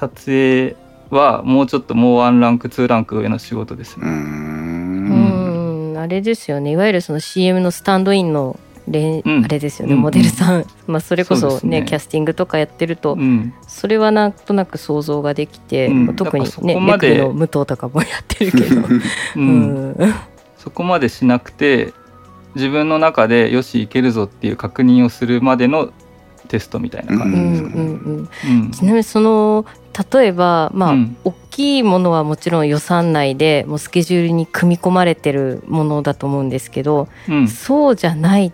撮影はもうちょっともうワンランクツーランク上の仕事ですね。うん。あれですよね。いわゆるその CM のスタンドインのれ、うん。あれですよね、うんモデルさん、まあ、それこそねね。キャスティングとかやってると、うん。それはなんとなく想像ができて、うん。まあ特にねこまで。ネクの武藤とかもやってるけど、そこまでしなくて自分の中でよしいけるぞっていう確認をするまでのテストみたいな感うんじですかね。うんうん。うん。ちなみにその例えばまあ、うん。大きいものはもちろん予算内でもうスケジュールに組み込まれてるものだと思うんですけど、うん。そうじゃない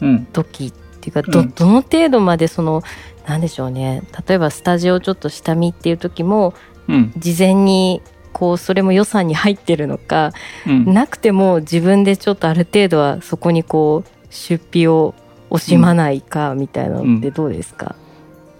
うん時っていうかど,、うん。どの程度までそのなんでしょうね。例えばスタジオちょっと下見っていう時もうん。事前にこうそれも予算に入ってるのか、うん。なくても自分でちょっとある程度はそこにこう出費を惜しまないかみたいなのってどうですか、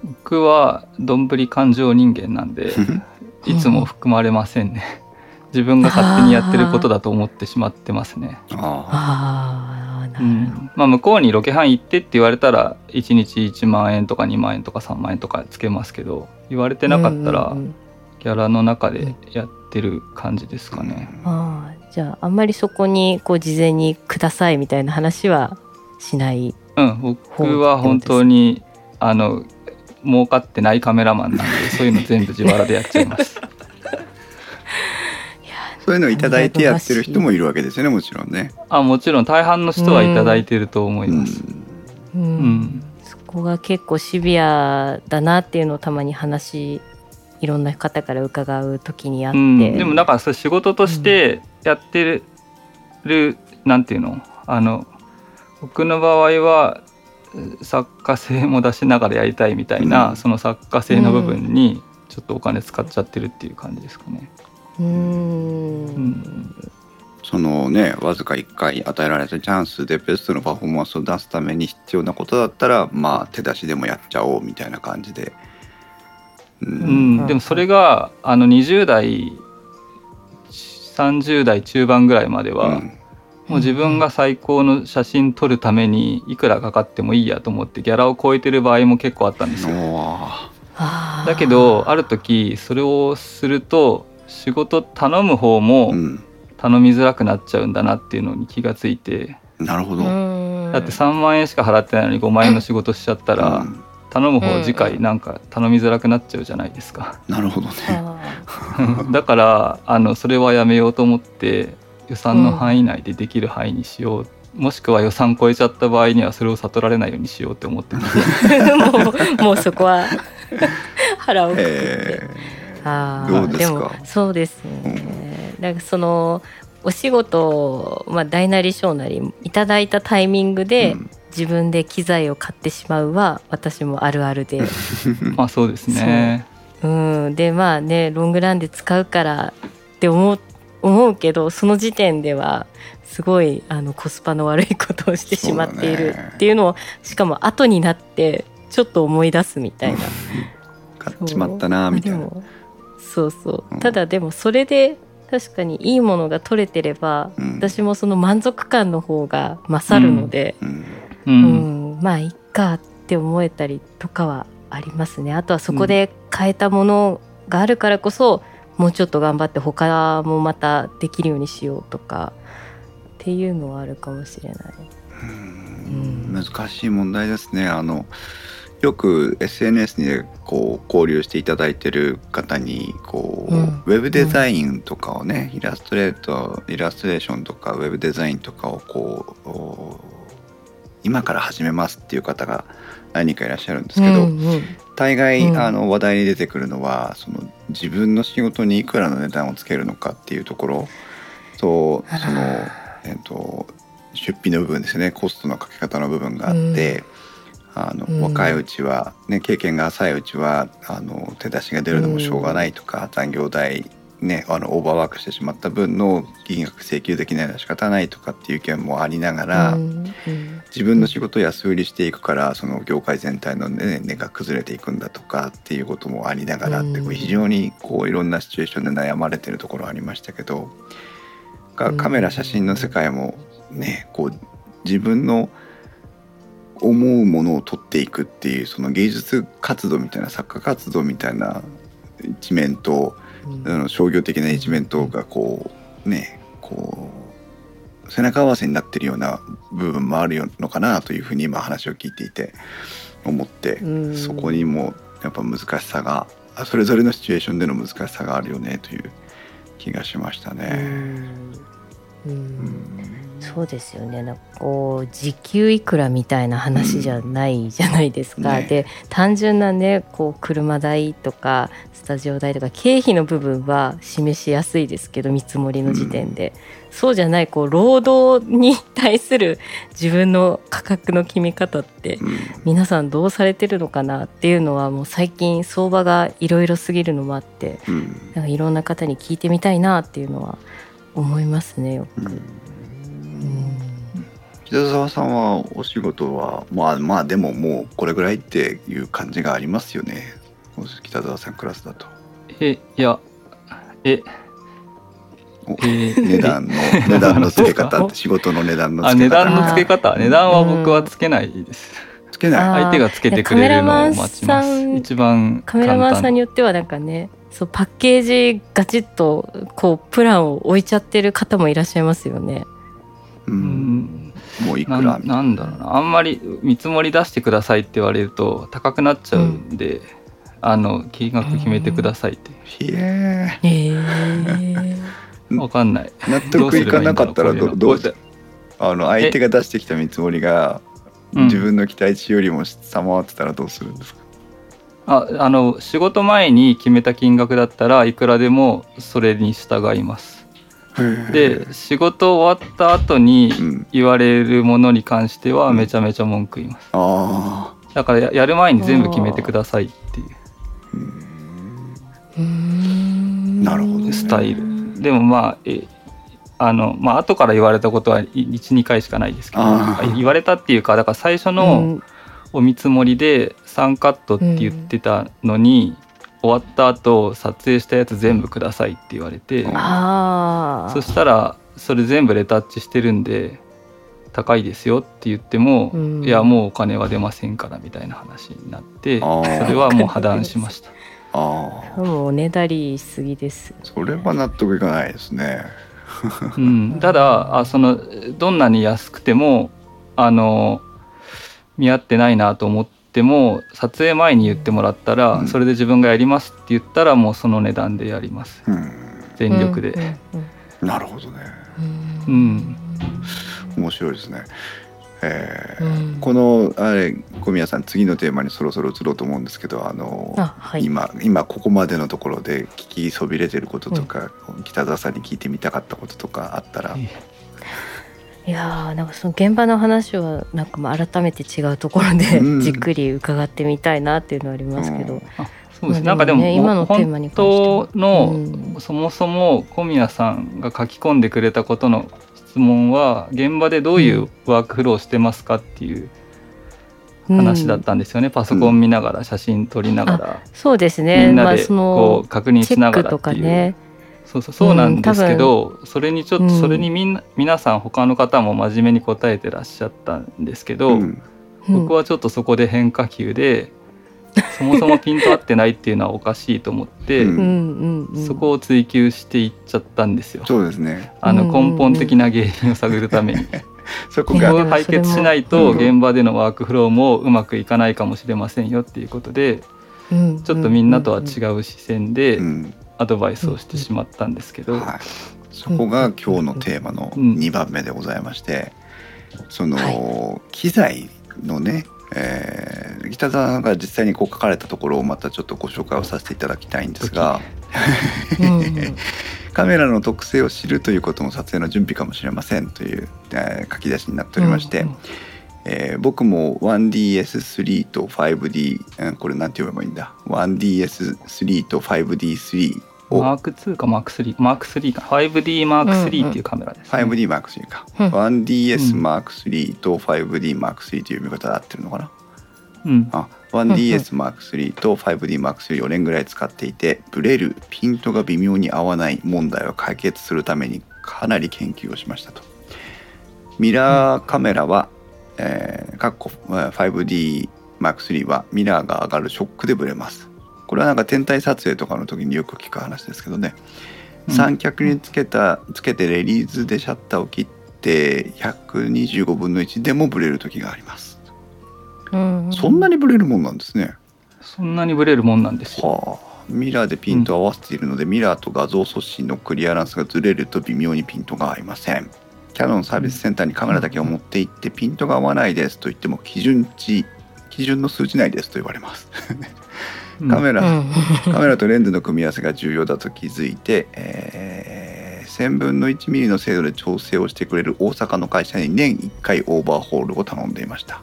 僕はどんぶり感情人間なんで いつも含まれませんね。自分が勝手にやってることだと思ってしまってますね。あああなるほど、うん、まあ向こうにロケハン行ってって言われたら1日1万円とか2万円とか3万円とかつけますけど言われてなかったらうんうんうん。ギャラの中でやってる感じですかね。ああじゃああんまりそこにこう事前にくださいみたいな話はしないうん、僕は本当にあの儲かってないカメラマンなんでそういうの全部自腹でやっちゃいます。そういうのをいただいてやってる人もいるわけですよねもちろんね。あもちろん大半の人はいただいてると思います。うんうんそこが結構シビアだなっていうのをたまに話いろんな方から伺う時にあって、うん、でもなんかそれ仕事としてやってる、なんていうの？あの僕の場合は作家性も出しながらやりたいみたいな、うん。その作家性の部分にちょっとお金使っちゃってるっていう感じですかね。うーん。うん。そのねわずか1回与えられたチャンスでベストのパフォーマンスを出すために必要なことだったらまあ手出しでもやっちゃおうみたいな感じで。ううん。ん、でもそれがあの20代30代中盤ぐらいまでは、うんもう自分が最高の写真撮るためにいくらかかってもいいやと思ってギャラを超えてる場合も結構あったんですよ。だけどある時それをすると仕事頼む方もうん。頼みづらくなっちゃうんだなっていうのに気がついて。なるほど。だって3万円しか払ってないのに5万円の仕事しちゃったらうん。頼む方次回なんか頼みづらくなっちゃうじゃないですか。なるほどね。あ だからあのそれはやめようと思って予算の範囲内でできる範囲にしよう、もしくは予算超えちゃった場合にはそれを悟られないようにしようって思ってます。ー もうもうそこは 腹をくくって。えあーどうですか？もそうですね、なんかそのお仕事を、まあ、大なり小なりいただいたタイミングーで、うん。自分で機材を買ってしまうは私もあるあるで、まあそうですね。う。ん、でまあねロングランで使うからって思う思うけどその時点ではすごいあのコスパの悪いことをしてしまっているっていうのをしかも後になってちょっと思い出すみたいな。買っちまったなみたいな。そうそう、うん。ただでもそれで確かにいいものが取れてれば、うん。私もその満足感の方が勝るので、うん。う、うん。んまあいっかって思えたりとかはありますね。あとはそこで変えたものがあるからこそ、もうちょっと頑張って他もまたできるようにしようとかっていうのはあるかもしれない。うん難しい問題ですね。あのよく SNS にこう交流していただいてる方にこう、うんウェブデザインとかをね、イラストレートイラストレーションとかウェブデザインとかをこうお今から始めますっていう方が何人かいらっしゃるんですけど、うんうん大概、うん。あの話題に出てくるのはその自分の仕事にいくらの値段をつけるのかっていうところ。とその、えっと出費の部分ですね。コストのかけ方の部分があって、あのうん。若いうちは、ね、経験が浅いうちはあの手出しが出るのもしょうがないとか、残業代ね、あのオーバーワークしてしまった分の金額請求できないのは仕方ないとかっていう意見もありながら、うんうん。自分の仕事を安売りしていくからその業界全体の、ね、値が崩れていくんだとかっていうこともありながらってうん。こう非常にこういろんなシチュエーションで悩まれてるところありましたけどカメラ写真の世界もねこう自分の思うものを撮っていくっていうその芸術活動みたいな作家活動みたいな一面とうんあの商業的な一面とがこうねこう背中合わせになってるような部分もあるのかなというふうに今話を聞いていて思ってそこにもやっぱ難しさがそれぞれのシチュエーションでの難しさがあるよねという気がしましたね。そうですよね。なんかこう時給いくらみたいな話じゃないじゃないですか、うん。ね、で単純なねこう車代とかスタジオ代とか経費の部分は示しやすいですけど見積もりの時点で、うん、そうじゃないこう労働に対する自分の価格の決め方って、皆さんどうされてるのかなっていうのはもう最近相場がいろいろすぎるのもあって、うん、なんかいろんな方に聞いてみたいなっていうのは思いますねよく。北澤さんはお仕事はまあまあでももうこれぐらいっていう感じがありますよね北澤さんクラスだと。えいやええ値段の値段の付け方って仕事の値段の付け方。あ値段の付け方。値段は僕はつけないです、つけない。相手がつけてくれるのを待ちます。一番カメラマンさんによってはなんかねそうパッケージガチッとこうプランを置いちゃってる方もいらっしゃいますよね。うん。もういくら？ななんだろうな。あんまり見積もり出してくださいって言われると高くなっちゃうんで、うん、あの金額決めてくださいって。へええ分かんない。納得いかなかったらどどうあの相手が出してきた見積もりが自分の期待値よりも下回ってたらどうするんですか、ああの仕事前に決めた金額だったらいくらでもそれに従います。で仕事終わった後に言われるものに関してはめちゃめちゃ文句言います、うん、だからやる前に全部決めてくださいってなるほど、ね、スタイル。でもまあえあのまあ後から言われたことは12回しかないですけど言われたっていうかだから最初のお見積もりで3カットって言ってたのに、うん終わった後撮影したやつ全部くださいって言われてそしたらそれ全部レタッチしてるんで高いですよって言っても、うん、いやもうお金は出ませんからみたいな話になってそれはもう破談しました。ああもうおねだりしすぎです。それは納得いかないですね。うん、ただあそのどんなに安くてもあの見合ってないなと思ってっても撮影前に言ってもらったら、うん、それで自分がやりますって言ったらもうその値段でやります、うん、全力で、なるほどね。うん面白いですね。えー、このあれ小宮さん次のテーマにそろそろ移ろうと思うんですけどあの、はい、今今ここまでのところで聞きそびれてることとか、北澤さんに聞いてみたかったこととかあったら、いやなんかその現場の話はなんかまあ改めて違うところで、じっくり伺ってみたいなっていうのはありますけど。うん。そうです、ね、なんかでも、今のテーマに本当の、うん、そもそも小宮さんが書き込んでくれたことの質問は現場でどういうワークフローしてますかっていう話だったんですよね、うん、パソコン見ながら写真撮りながら、そうですね。みんなでこう確認しながらっていう。ね。そうそうそうなんですけど、うん、それにちょっとそれにみんな、皆さん他の方も真面目に答えてらっしゃったんですけど、うん、僕はちょっとそこで変化球で、そもそもピント合ってないっていうのはおかしいと思って、そこを追求していっちゃったんですよ。そうですね。あの根本的な原因を探るために。そこが解決しないと現場でのワークフローもうまくいかないかもしれませんよっていうことで、ちょっとみんなとは違う視線でアドバイスをしてしまったんですけど、はい、そこが今日のテーマの2番目でございまして、その、機材のねえー、北澤が実際にこう書かれたところをまたちょっとご紹介をさせていただきたいんですが、カメラの特性を知るということも撮影の準備かもしれませんという、えー、書き出しになっておりまして、うんえー、僕も 1DS3 と 5D、うん、これなんて呼べばいいんだ？1DS3 と 5D3 をマーク2かマーク3マーク3か。5D マーク3っていうカメラです、ね、5D マーク3か、うん、1DS マーク3と 5D マーク3という読み方で合ってるのかな？うん、あ 1DS マーク3と 5D マーク3を年ぐらい使っていてブレるピントが微妙に合わない問題を解決するためにかなり研究をしましたと。ミラーカメラはえー、かっこ 5D Mark3 はミラーが上がるショックでブレます。これはなんか天体撮影とかの時によく聞く話ですけどね、三脚につけたつけてレリーズでシャッターを切って0.125分の1でもブレる時があります、うんそんなにブレるもんなんですね。そんなにブレるもんなんですよ。はあ。ミラーでピントを合わせているので、ミラーと画像送信のクリアランスがずれると微妙にピントが合いません。キャノンサービスセンターにカメラだけを持って行ってピントが合わないですと言っても基準値基準の数値内ですと言われます。うんカメラ、うん。カメラとレンズの組み合わせが重要だと気づいて、えー1000分の1ミリの精度で調整をしてくれる大阪の会社に年1回オーバーホールを頼んでいました。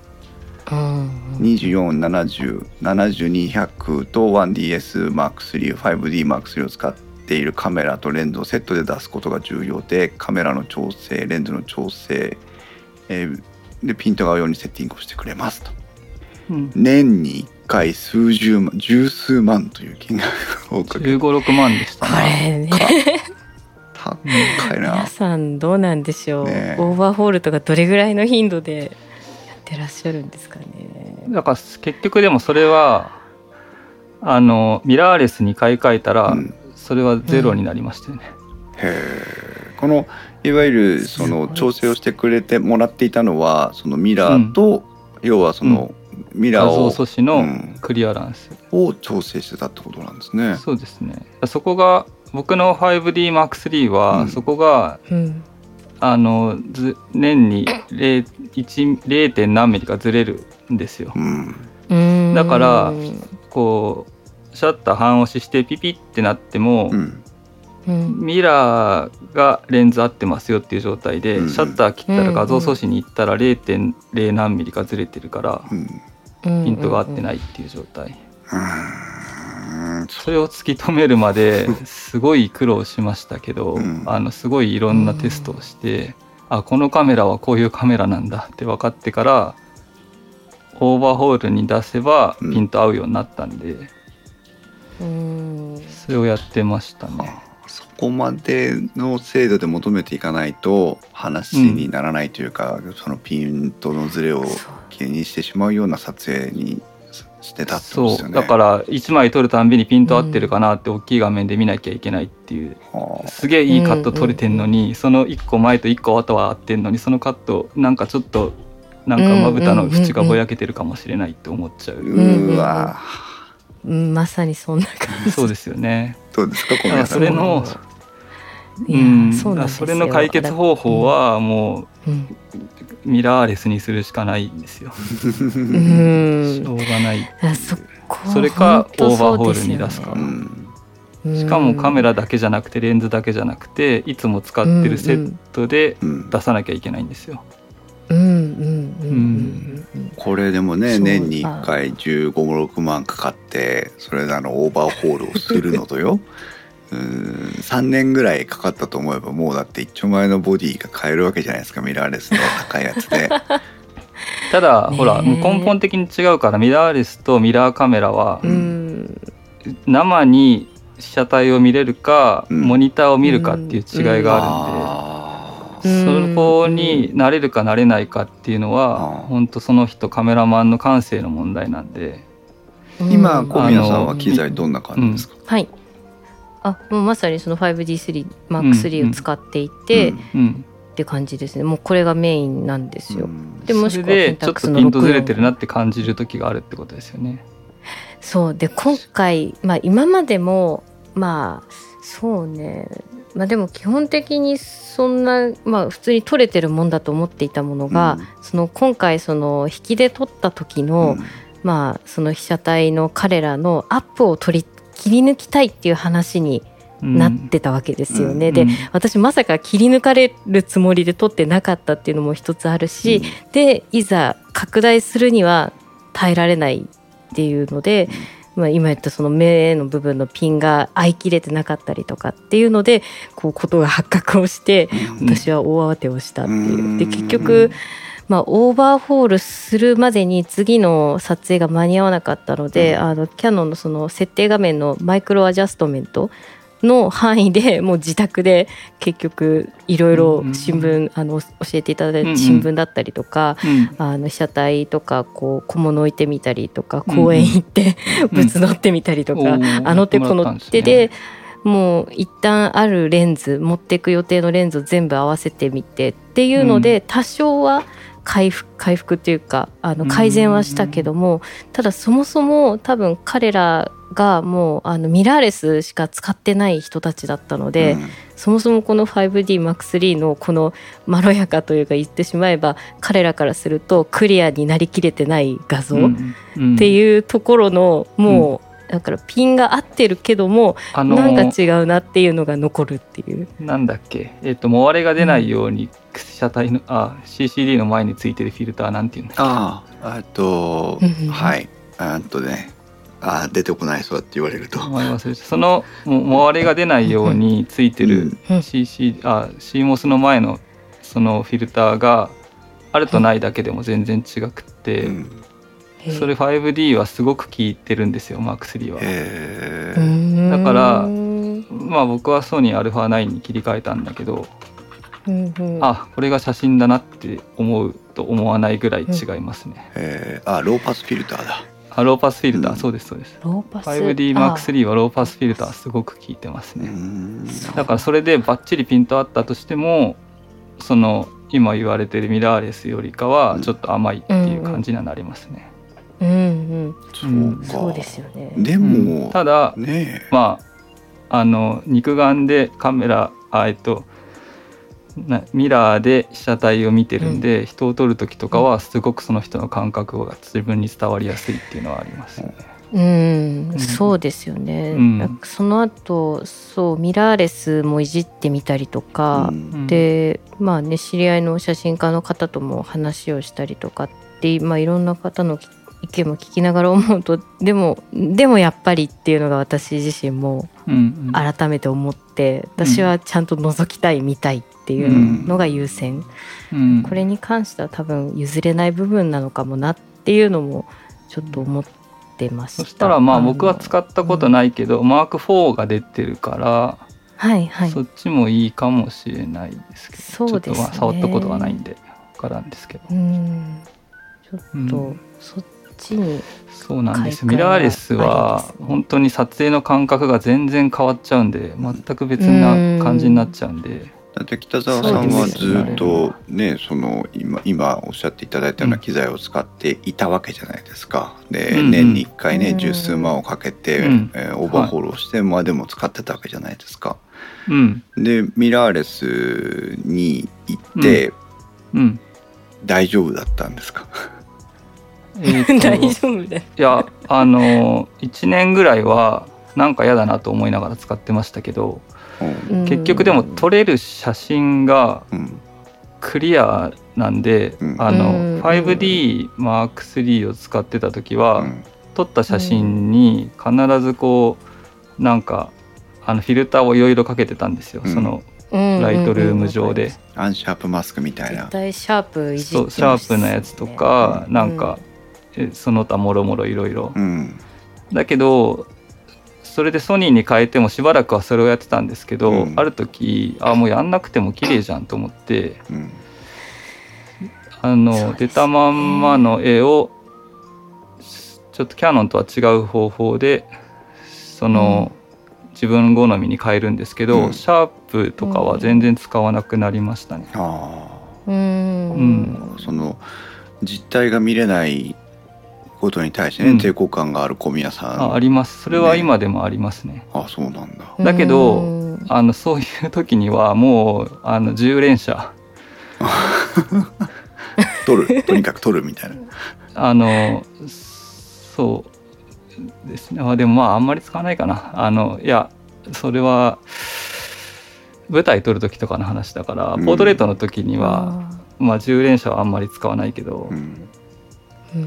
うん。24707200と 1DS M3-5D M3 を使っているカメラとレンズをセットで出すことが重要でカメラの調整レンズの調整、えーでピントが合うようにセッティングをしてくれますと。うん。年に1回数十万十数万という金額をかけて。15、6万でしたこな。れね。高いな。皆さんどうなんでしょう、ねえ。オーバーホールとかどれぐらいの頻度でやってらっしゃるんですかね。だから結局でもそれはあのミラーレスに買い替えたら、うん。それはゼロになりましたよね。へえ。このいわゆるその調整をしてくれてもらっていたのはそのミラーと、要はそのミラー画像を,、素子のクリアランス、を調整してたってことなんですね。そうですね。そこが僕の 5DMAX3 は、うん。そこがうん。あのず年に 0, 1 0. 点何ミリかずれるんですよ。うん。うんだからこうシャッター半押ししてピピってなっても、うんうんミラーがレンズ合ってますよっていう状態で、うん。シャッター切ったら画像素子に行ったら0.0何ミリかずれてるから、うん。ピントが合ってないいっていう状態、うん。それを突き止めるまですごい苦労しましたけど、うん。あのすごいいろんなテストをして、あこのカメラはこういうカメラなんだって分かってからオーバーホールに出せばうん。ピント合うようになったんで、うん。それをやってましたね。そこまでの精度で求めていかないと話にならないというか、そのピントのズレを気にしてしまうような撮影にしてたってことですよね。そう。だから1枚撮るたんびにピント合ってるかなって大きい画面で見なきゃいけないっていう。はあすげえいいカット撮れてんのに、その1個前と1個後は合ってんのにそのカットなんかちょっとなんかまぶたの縁がぼやけてるかもしれないって思っちゃう、ん。うわうん。まさにそんな感じ。そうですよねどうですか小だから宮さんそれのいやうん。そうなんですよ。それの解決方法はもうん。うミラーレスにするしかないんですよ。うん。しょうがない。あそれかオーバーホールに出すかうん。しかもカメラだけじゃなくてレンズだけじゃなくていつも使ってるセットでうん。出さなきゃいけないんですよ。これでもね年に1回1 5 6万かかってそれであのオーバーホールをするのとよ。うん3年ぐらいかかったと思えばもうだって一丁前のボディが買えるわけじゃないですかミラーレスの高いやつで。ただ、ほら根本的に違うからミラーレスとミラーカメラはうん。生に被写体を見れるか、うん。モニターを見るかっていう違いがあるんで、うんそこになれるかなれないかっていうのは、うん。本当その人カメラマンの感性の問題なんで、今うん。小宮さんは機材どんな感じですか、はい。あもうまさにその 5D3MAX3 を使っていて、うん。うん、って感じですね。もうこれがメインなんですよ、うん。でもしそくはちょっクスの64とピントずれてるなって感じる時があるってことですよね。そう。で今回、まあ、今までもまあそうねまあでも基本的にそんなまあ普通に撮れてるもんだと思っていたものが、その今回その引きで撮った時の、まあその被写体の彼らのアップを取り切り抜きたいっていう話にうん。なってたわけですよね。うん。で私まさか切り抜かれるつもりで撮ってなかったっていうのも一つあるし、でいざ拡大するには耐えられないっていうので、まあ、今言ったその目の部分のピンが合い切れてなかったりとかっていうのでこうことが発覚をしてうん私は大慌てをしたっていう。でうん結局まあ、オーバーホールするまでに次の撮影が間に合わなかったので、うんあのキャノンのその設定画面のマイクロアジャストメントの範囲でもう自宅で結局いろいろ新聞、あの教えていただいうんうん。た新聞だったりとか、うん。あの被写体とかこう小物置いてみたりとかうん公園行って、うん物乗ってみたりとか、おーあの手この手でもう一旦あるレンズ持っていく予定のレンズを全部合わせてみてっていうので、多少は回復回復っていうかあの改善はしたけども、ただそもそも多分彼らがもうあのミラーレスしか使ってない人たちだったので、うん、そもそもこの 5DMAX3 のこのまろやかというか言ってしまえば彼らからするとクリアになりきれてない画像っていうところのもう、だからピンが合ってるけども、あのー、なんか違うなっていうのが残るっていう。なんだっけ？えっ、ー、ともわれが出ないように車体の、あ CCD の前についてるフィルターなんていうんだっけ？ああとはい。あとねあ出てこないそうって言われると。思いますそのもわれが出ないようについてる CC、あ CMOS の前のそのフィルターがあるとないだけでも全然違くて、うんそれ 5D はすごく効いてるんですよマーク3は。だからまあ僕はソニー α9 に切り替えたんだけど、あこれが写真だなって思うと思わないぐらい違いますね。えあローパスフィルターだ。あローパスフィルター、うん、そうですそうです。5DMAX3 はローパスフィルターすごく効いてますね。だからそれでバッチリピントあったとしてもその今言われてるミラーレスよりかはちょっと甘いっていう感じにはなりますね。うんうんそうか。そうですよね。でも、ただ、ね、まああの肉眼でカメラあえっとミラーで被写体を見てるんで、うん、人を撮る時とかはすごくその人の感覚が自分に伝わりやすいっていうのはありますよね。うん、うん、そうですよね、うん、その後そうミラーレスもいじってみたりとか、うん、でまあね知り合いの写真家の方とも話をしたりとかって、まあ、いろんな方の意見も聞きながら思うとでもでもやっぱりっていうのが私自身も改めて思って、うんうん、私はちゃんと覗きたい見たいっていうのが優先、うん、これに関しては多分譲れない部分なのかもなっていうのもちょっと思ってました。そしたらまあ僕は使ったことないけど、うん、マーク4が出てるからはいはい、そっちもいいかもしれないですけどそうです、ね、触ったことがないんで分からんですけど。うん。ちょっと、そっちにそうなんですミラーレスは本当に撮影の感覚が全然変わっちゃうんで全く別な感じになっちゃうんで。だって北澤さんはずっとね、ね、その今今おっしゃっていただいたような機材を使っていたわけじゃないですか。で、うん、年に1回ね、十数万をかけて、うん、えー、オーバーホールをして、はい、まあでも使ってたわけじゃないですか。うん、でミラーレスに行って、うん、大丈夫だったんですか？えー、大丈夫？だいやあの1年ぐらいはなんか嫌だなと思いながら使ってましたけど、うん、結局でも撮れる写真がクリアなんで、うん、あの 5DMark3 を使ってた時は、うん、撮った写真に必ずこうなんかあのフィルターをいろいろかけてたんですよ、そのライトルーム上で、アンシャープマスクみたいな絶対シャープいじって、ね、シャープのやつとか、なん。かその他もろもろいろいろ。だけどそれでソニーに変えてもしばらくはそれをやってたんですけど、うん、ある時あもうやんなくても綺麗じゃんと思って、うん、あの、ね、出たまんまの絵をちょっとキャノンとは違う方法でその、うん、自分好みに変えるんですけど、シャープとかは全然使わなくなりましたね。うん、その実態が見れないことに対してね、うん、抵抗感がある小宮さん。ああります。それは今でもありますね。あそうなんだ。だけどあのそういう時にはもうあの10連射。取る。とにかく取るみたいな。あのそうですね。あでもまああんまり使わないかな。あのいやそれは舞台撮る時とかの話だから、うん、ポートレートの時には、まあ10連射はあんまり使わないけど、うん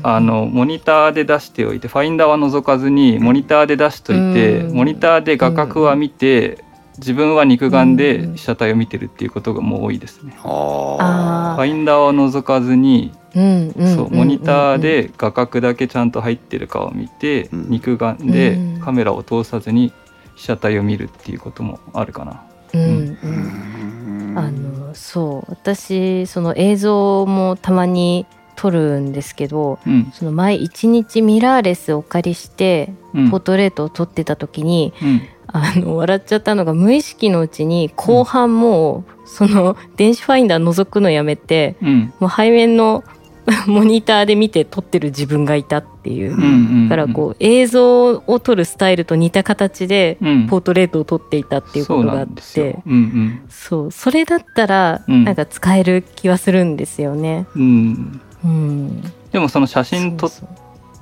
あのモニターで出しておいてファインダーは覗かずにモニターで出しといて、モニターで画角は見て、自分は肉眼で被写体を見てるっていうことがもう多いですね。ファインダーを覗かずに、そうモニターで画角だけちゃんと入ってるかを見て、肉眼でカメラを通さずに被写体を見るっていうこともあるかな。うん。うん、あのそう。私その映像もたまに撮るんですけど、うん。その前一日ミラーレスをお借りしてうん。ポートレートを撮ってた時に、うん。あの笑っちゃったのが無意識のうちに後半もうその電子ファインダー覗くのやめてうん。もう背面の モニターで見て撮ってる自分がいたっていう。うんうんだからこう映像を撮るスタイルと似た形でうん。ポートレートを撮っていたっていうことがあっそうなんですてようん。そう。それだったらうん。なんか使える気はするんですよね。うんうん。うん、でもその写真撮っ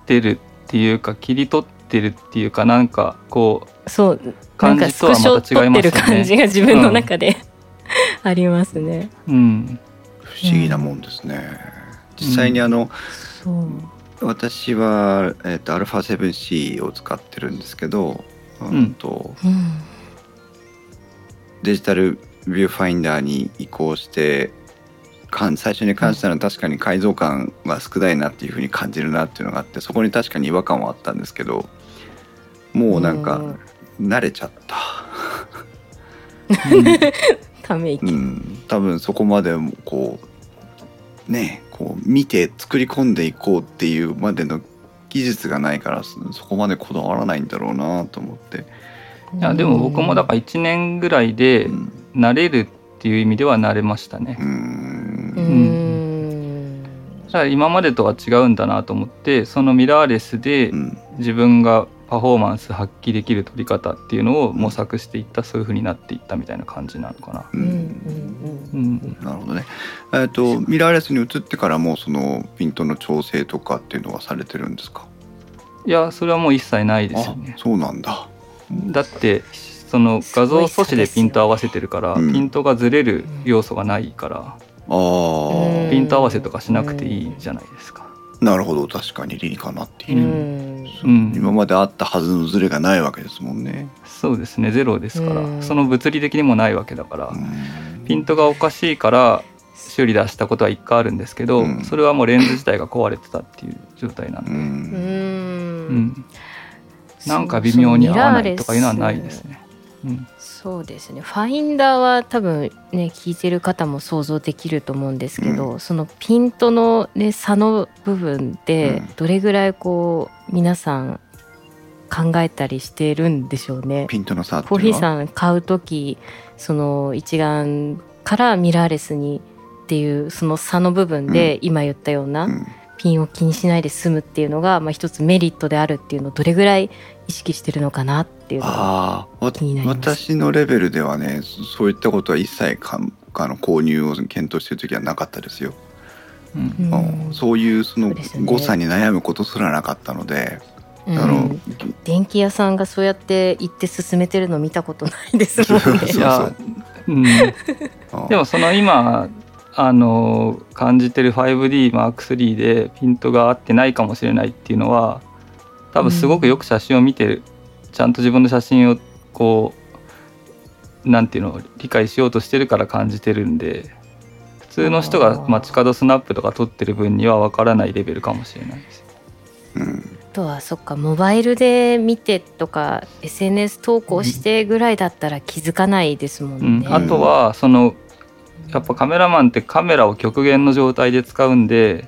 てるっていうか切り取ってるっていうかなんかこう。そう。感かじとはまスクショた違いますよ撮ってる感じね。が自分の中で、ありますね。うん。不思議なもんですね。実際にあの、私は、えー、と α7C を使ってるんですけど、うんとうん。デジタルビューファインダーに移行して最初に感じたのは確かに改造感は少ないなっていうふうに感じるなっていうのがあってそこに確かに違和感はあったんですけどもうなんか慣れちゃった、ため息、うん、多分そこまでもこうねこう見て作り込んでいこうっていうまでの技術がないからそそこまでこだわらないんだろうなと思って、いやでも僕もだから1年ぐらいでうん。慣れるっていう意味では慣れましたねう。うーんんだから今までとは違うんだなと思ってそのミラーレスでうん自分がパフォーマンス発揮できる撮り方っていうのを模索していったそういう風になっていったみたいな感じなのかな。ううんんうんなるほどね。えっ、とミラーレスに移ってからもそのピントの調整とかっていうのはされてるんですか？いやそれはもう一切ないですよあね。そうなんだ。だってその画像素子でピント合わせてるから、うん。ピントがずれる要素がないから、ああ、ピント合わせとかしなくていいじゃないですか。なるほど。確かに理にかなっていう。う、ん。う。ん。今まであったはずのズレがないわけですもんね。そうですね。ゼロですから、うん。その物理的にもないわけだから、うん。ピントがおかしいから修理出したことは一回あるんですけど、うん。それはもうレンズ自体が壊れてたっていう状態なんうで、うん。うん。ん。なんか微妙に合わないとかいうのはないですね。うん。そうですね。ファインダーは多分ね聞いてる方も想像できると思うんですけど、そのピントの、ね、差の部分でうん。どれぐらいこう皆さん考えたりしてるんでしょうね。ピントの差コーヒー。さん買う時その一眼からミラーレスにっていうその差の部分で、今言ったような、うん。ピンを気にしないで済むっていうのが、まあ、一つメリットであるっていうのをどれぐらい意識してるのかなっていうのがああ、わ気になります。私のレベルではね、そそういったことは一切かあの購入を検討してる時はなかったですよ。うん。うん。うんそういうその誤差に悩むことすらなかったので、うん。あの、電気屋さんがそうやって行って進めてるの見たことないですもんね。そういや、うん、あでもその今あの感じてる 5DMark3 でピントが合ってないかもしれないっていうのは多分すごくよく写真を見てる、ちゃんと自分の写真をこうなんていうのを理解しようとしてるから感じてるんで普通の人が街角スナップとか撮ってる分には分からないレベルかもしれないです。うん、あとはそっかモバイルで見てとか SNS 投稿してぐらいだったら気づかないですもうんんね。あとはそのやっぱカメラマンってカメラを極限の状態で使うんで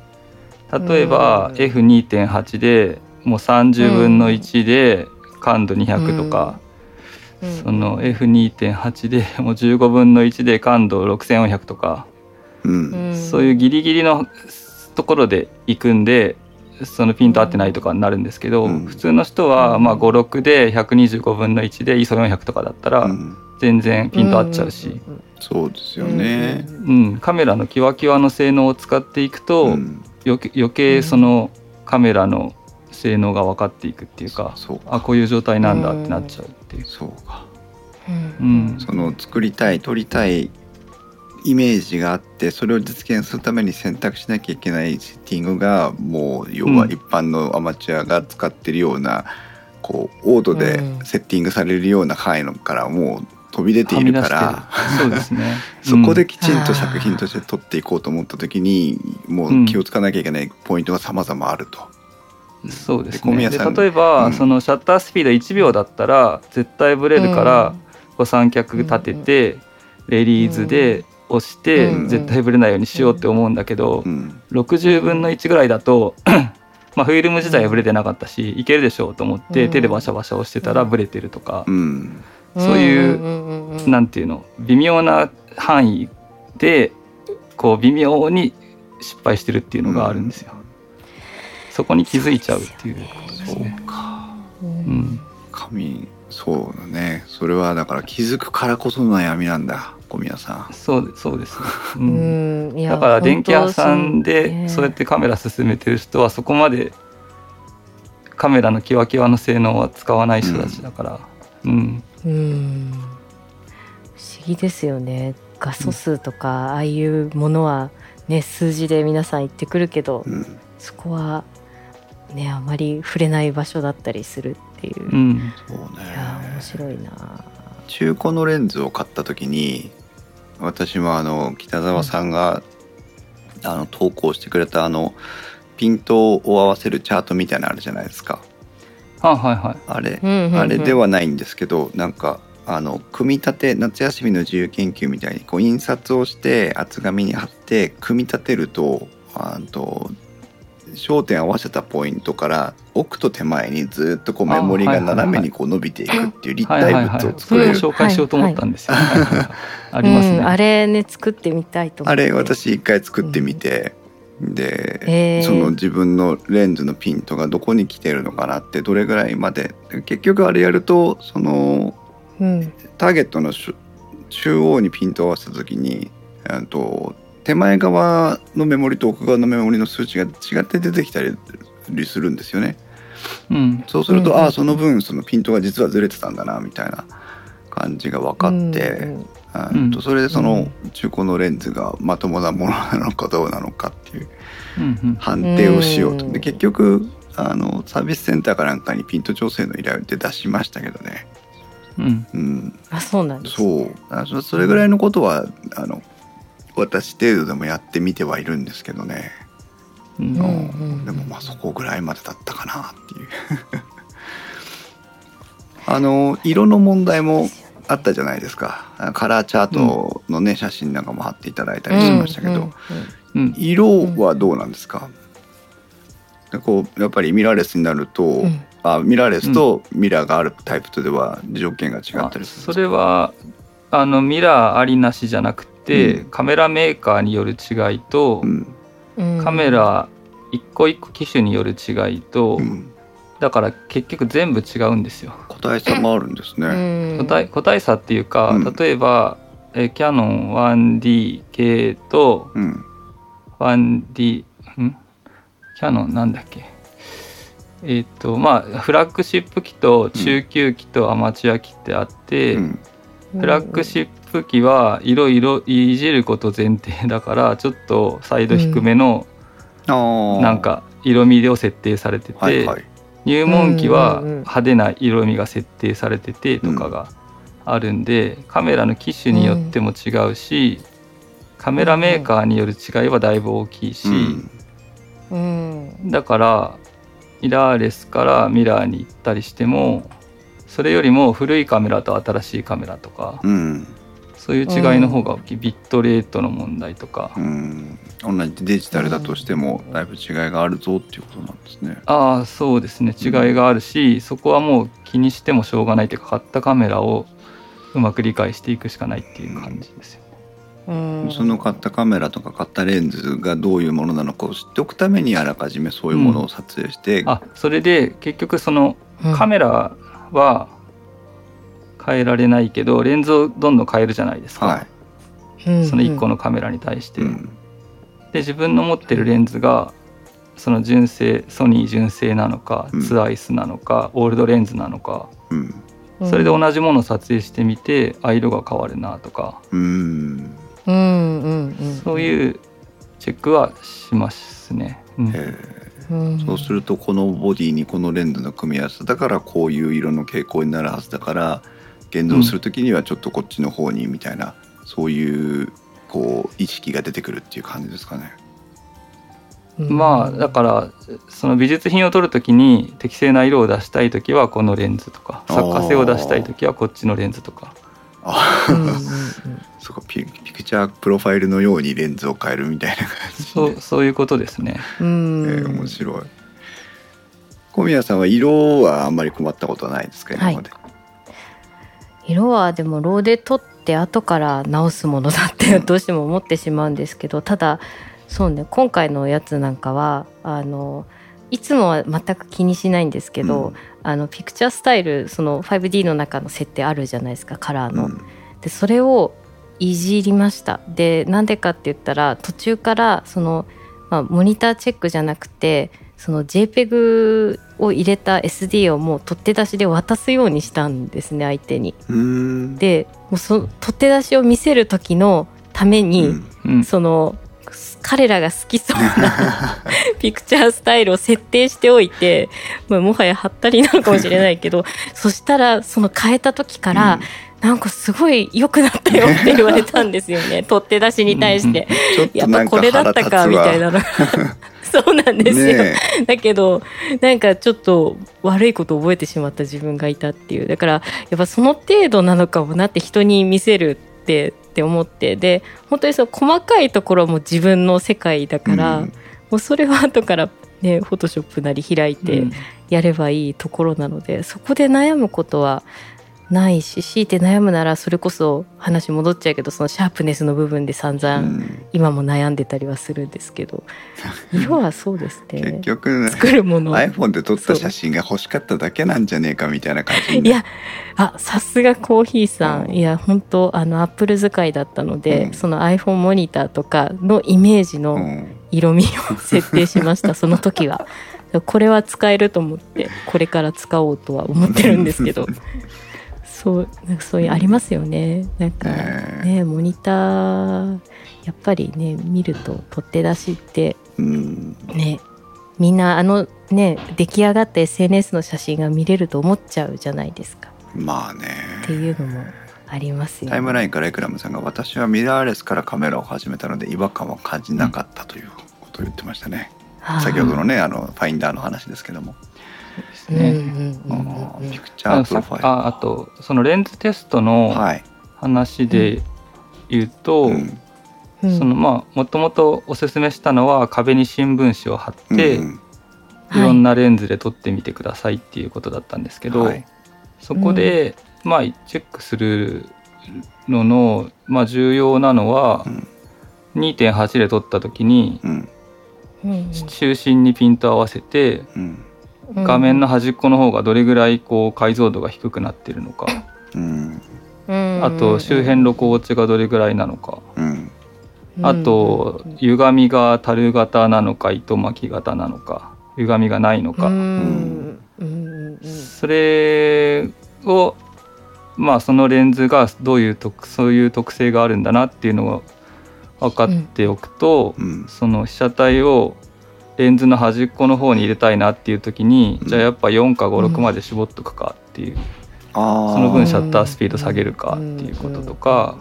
例えばうん F2.8 でもう30分の1で感度200とか、うん。その F2.8 でもう15分の1で感度6400とか、うん、うんそういうギリギリのところで行くんでそのピント合ってないとかになるんですけど、うん。普通の人はまあ56で125分の1で ISO400 とかだったらうん。全然ピント合っちゃうし。うんそうですよね。うん、カメラのキワキワの性能を使っていくと、うん。余計余計そのカメラの性能が分かっていくっていうか、そうあこういう状態なんだってなっちゃうっていう。そうか。うんうんその作りたい撮りたいイメージがあってそれを実現するために選択しなきゃいけないセッティングがもう要はうん一般のアマチュアが使ってるような、こうオートでうんセッティングされるような範囲のからもう飛び出ているから、そうですね。そこでうんきちんと作品として撮っていこうと思った時にもう気をつかなきゃいけないポイントが様々あると。そうですね。で例えば、うん。そのシャッタースピード1秒だったら絶対ブレるから、こう三脚立てて、レリーズでをしてうん。絶対ブレないようにしようって思うんだけど、うん。60分の1ぐらいだと まあフィルム自体はブレてなかったしいけるでしょうと思ってうん。手でバシャバシャ押してたらブレてるとかう、ん。そういうなんていうの微妙な範囲でこう微妙に失敗してるっていうのがあるんですよ。そこに気づいちゃうっていう。ことですそうね。か。うん。うん、神そうだね。それはだから気づくからこその悩みなんだ小宮さん。そうでそうですね。ううん。だから電気屋さんでそうやってカメラ進めてる人はそこまでカメラのキワキワの性能は使わない人たちだから、うん、うん。不思議ですよね。画素数とか、ああいうものはね数字で皆さん言ってくるけど、うん。そこはねあまり触れない場所だったりするっていう、いうん、そうね。や面白いな。中古のレンズを買った時に私もあの北澤さんが、あの投稿してくれたあのピントを合わせるチャートみたいなのあるじゃないですか。はいはいはい。あれ、うんうんうん。あれではないんですけどなんかあの組み立て夏休みの自由研究みたいにこう印刷をして厚紙に貼って組み立てるとあと焦点を合わせたポイントから奥と手前にずっとこうメモリが斜めにこう伸びていくっていう立はいはい体はい。物をそれを作れる紹介しようと思ったんですよ。ありますね。うんあれね作ってみたいと思ってあれ私一回作ってみて、で、へーその自分のレンズのピントがどこに来てるのかなってどれぐらいまで結局あれやるとそのうんターゲットのしゅ中央にピントを合わせた時にあと手前側のメモリと奥側のメモリの数値が違って出てきたりするんですよね。うん、そうすると、うん。うんああその分そのピントが実はずれてたんだなみたいな感じが分かって、うん。とそれでそのうん。中古のレンズがまともなものなのかどうなのかっていう。判定をしようと。うん。で結局あのサービスセンターかなんかにピント調整の依頼って出しましたけどね。うん、うん、あそうなんですそう。それぐらいのことはあの私程度でもやってみてはいるんですけどね、うん。うん。うんでもまあそこぐらいまでだったかなっていう。あの色の問題もあったじゃないですか。カラーチャートのね、写真なんかも貼っていただいたりしましたけど、うん。うん。うん、色はどうなんですか、でこうやっぱりミラーレスになると、うん。あミラーレスとミラーがあるタイプとでは条件が違ったりするんあですか？それはあのミラーありなしじゃなくて、うん。カメラメーカーによる違いと、うん。うんカメラ一個一個機種による違いと、うん、だから結局全部違うんですよ。個体差があるんですね。う ん個体個体差っていうか、うん。例えばえキャノン 1D 系とうん、1D んキャノンなんだっけ？えっ、とまあフラッグシップ機と中級機とアマチュア機ってあって、うんフラッグシップ機はいろいろいじること前提だからちょっとサイド低めのなんか色味を設定されてて、はいはい。入門機は派手な色味が設定されててとかがあるんで、カメラの機種によっても違うし、カメラメーカーによる違いはだいぶ大きいし、だからミラーレスからミラーに行ったりしてもそれよりも古いカメラと新しいカメラとかうん。そういう違いの方が大きい、ビットレートの問題とか、うん、同じデジタルだとしてもだいぶ違いがあるぞっていうことなんですね。ああそうですね。違いがあるし、そこはもう気にしてもしょうがないというか買ったカメラをうまく理解していくしかないっていう感じですよ。ね。うん。その買ったカメラとか買ったレンズがどういうものなのかを知っておくためにあらかじめそういうものを撮影して、あそれで結局そのうん。カメラは変えられないけどレンズをどんどん変えるじゃないですか、はい、その1個のカメラに対して。うん。で自分の持ってるレンズがその純正ソニー純正なのか、うん。ツアイスなのかオールドレンズなのかうん。それで同じものを撮影してみてあ色が変わるなとか。うん。そういうチェックはしますね。うんそうするとこのボディにこのレンズの組み合わせだからこういう色の傾向になるはずだから現像する時にはちょっとこっちの方にみたいな、そういうこう意識が出てくるっていう感じですかね。まあだからその美術品を撮るときに適正な色を出したいときはこのレンズとか作家性を出したいときはこっちのレンズとか。あうんうんうん、そうかピピクチャープロファイルのようにレンズを変えるみたいな感じそうそういうことですね。うん、えー、面白い。小宮さんは色はあんまり困ったことはないですか今まで、はい、色はでもローで撮って後から直すものだってどうしても思ってしまうんですけど、ただそうね今回のやつなんかはあのいつもは全く気にしないんですけど、うん、あのピクチャースタイルその 5D の中の設定あるじゃないですかカラーの。うん、でそれをいじりました。でなんでかって言ったら途中からその、まあ、モニターチェックじゃなくてその JPEG を入れた SD をもう取って出しで渡すようにしたんですね相手に。でもうそ取って出しを見せる時のために、うん、その彼らが好きそうな ピクチャースタイルを設定しておいて、まあ、もはやはったりなのかもしれないけど そしたらその変えた時から、うん。なんかすごい良くなったよって言われたんですよね。取って出しに対して、やっぱこれだったかみたいなの。そうなんですよ、だけどなんかちょっと悪いことを覚えてしまった自分がいたっていう。だからやっぱその程度なのかもなって人に見せるってって思ってで本当にその細かいところも自分の世界だから、うん、もうそれは後からねフォトショップなり開いてやればいいところなので、うん、そこで悩むことはないし強いて悩むならそれこそ話戻っちゃうけどそのシャープネスの部分で散々今も悩んでたりはするんですけど、うん、色はそうですね。結局、ね、作るもの。iPhone で撮った写真が欲しかっただけなんじゃねえかみたいな感じ、いやあさすがコーヒーさん、うん、いや本当あのアップル使いだったので、うん、その iPhone モニターとかのイメージの色味を設定しました、その時は。これは使えると思ってこれから使おうとは思ってるんですけど そうなんかそういうありますよね。なんかねモニターやっぱりね見ると取って出しって、うん、ねみんなあのね出来上がった SNS の写真が見れると思っちゃうじゃないですか。まあね。っていうのもありますよ、ね、タイムラインからイクラムさんが私はミラーレスからカメラを始めたので違和感は感じなかったということを言ってましたね。うん、先ほどのねあのファインダーの話ですけども。ですね。ピクチャープロファイル。ああとそのレンズテストの話で言うと、はいうん、そのまあもともとおすすめしたのは壁に新聞紙を貼って、うん、いろんなレンズで撮ってみてくださいっていうことだったんですけど、はい、そこで、まあチェックするのの、まあ、重要なのは、うん、2.8で撮った時に、中心にピント合わせて、うん画面の端っこの方がどれぐらいこう解像度が低くなってるのか、うん、あと周辺露光値がどれぐらいなのか、うん、あと歪みが樽型なのか糸巻き型なのか。歪みがないのか、それをまあそのレンズがどういう特そういう特性があるんだなっていうのを分かっておくと、その被写体をレンズの端っこの方に入れたいなっていう時に、うん、じゃあやっぱ4か56まで絞っとくかっていう、うん、その分シャッタースピード下げるかっていうこととか、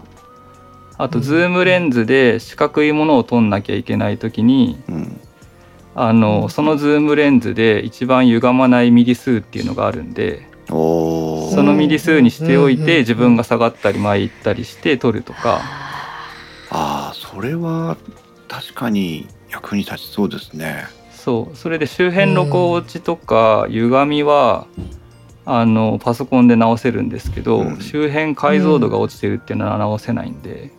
あとズームレンズで四角いものを撮んなきゃいけない時に、あのそのズームレンズで一番歪まないミリ数っていうのがあるんでそのミリ数にしておいて自分が下がったり前行ったりして撮るとか。ああそれは確かに役に立ちそうですね。そう。それで周辺露光落ちとか歪みは、あのパソコンで直せるんですけど、うん、周辺解像度が落ちてるっていうのは直せないんで、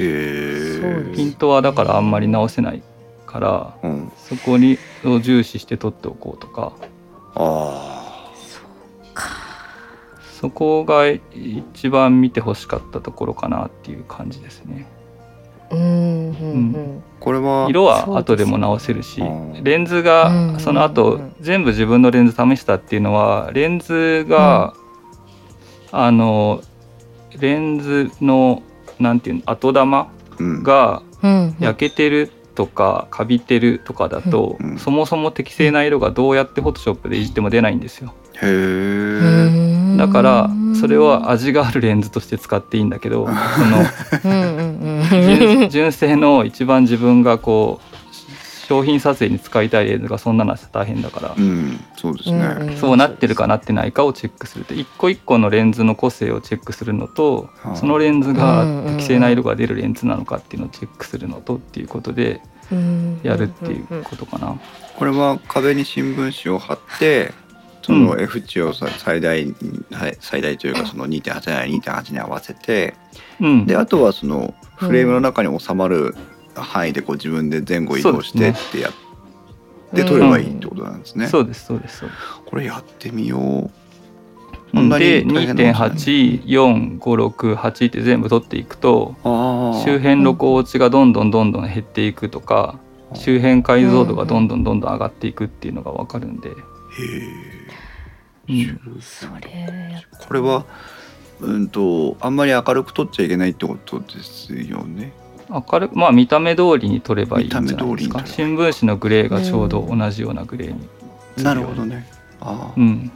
うん、ピントはだからあんまり直せないから、うん、そこにを重視して撮っておこうとか。あそこが一番見てほしかったところかなっていう感じですね。うんうんこれは色は後でも直せるしレンズがその後全部自分のレンズ試したっていうのはレンズが、あのレンズのなんていうの後玉が焼けてるとかカビてるとかだと、そもそも適正な色がどうやってフォトショップでいじっても出ないんですよ。へえ。だからそれは味があるレンズとして使っていいんだけどその純正の一番自分がこう商品撮影に使いたいレンズがそんなのは大変だから、うんそうですね、そうなってるかなってないかをチェックする。って一個一個のレンズの個性をチェックするのと、はあそのレンズが適正な色が出るレンズなのかっていうのをチェックするのとっていうことでうん。やるっていうことかな。これは壁に新聞紙を貼ってそのうん F 値をさ最大にはい最大というかその2.8なら2.8に合わせてうん、であとはそのフレームの中に収まる範囲でこう自分で前後移動してってやって撮ればいいってことなんですね。そうですそうですそうです。これやってみよう。で大変なことじ2.84568って全部取っていくと周辺露光落ちがどんどんどんどん減っていくとか周辺解像度がどんどんどんどん上がっていくっていうのが分かるんで、へうんえ。それやこれはうんとあんまり明るく撮っちゃいけないってことですよね。明るくまあ見た目通りに撮ればいいんじゃないですか見た目通りに撮ればいい新聞紙のグレーがちょうど同じようなグレーに、なるほどね。あーうん、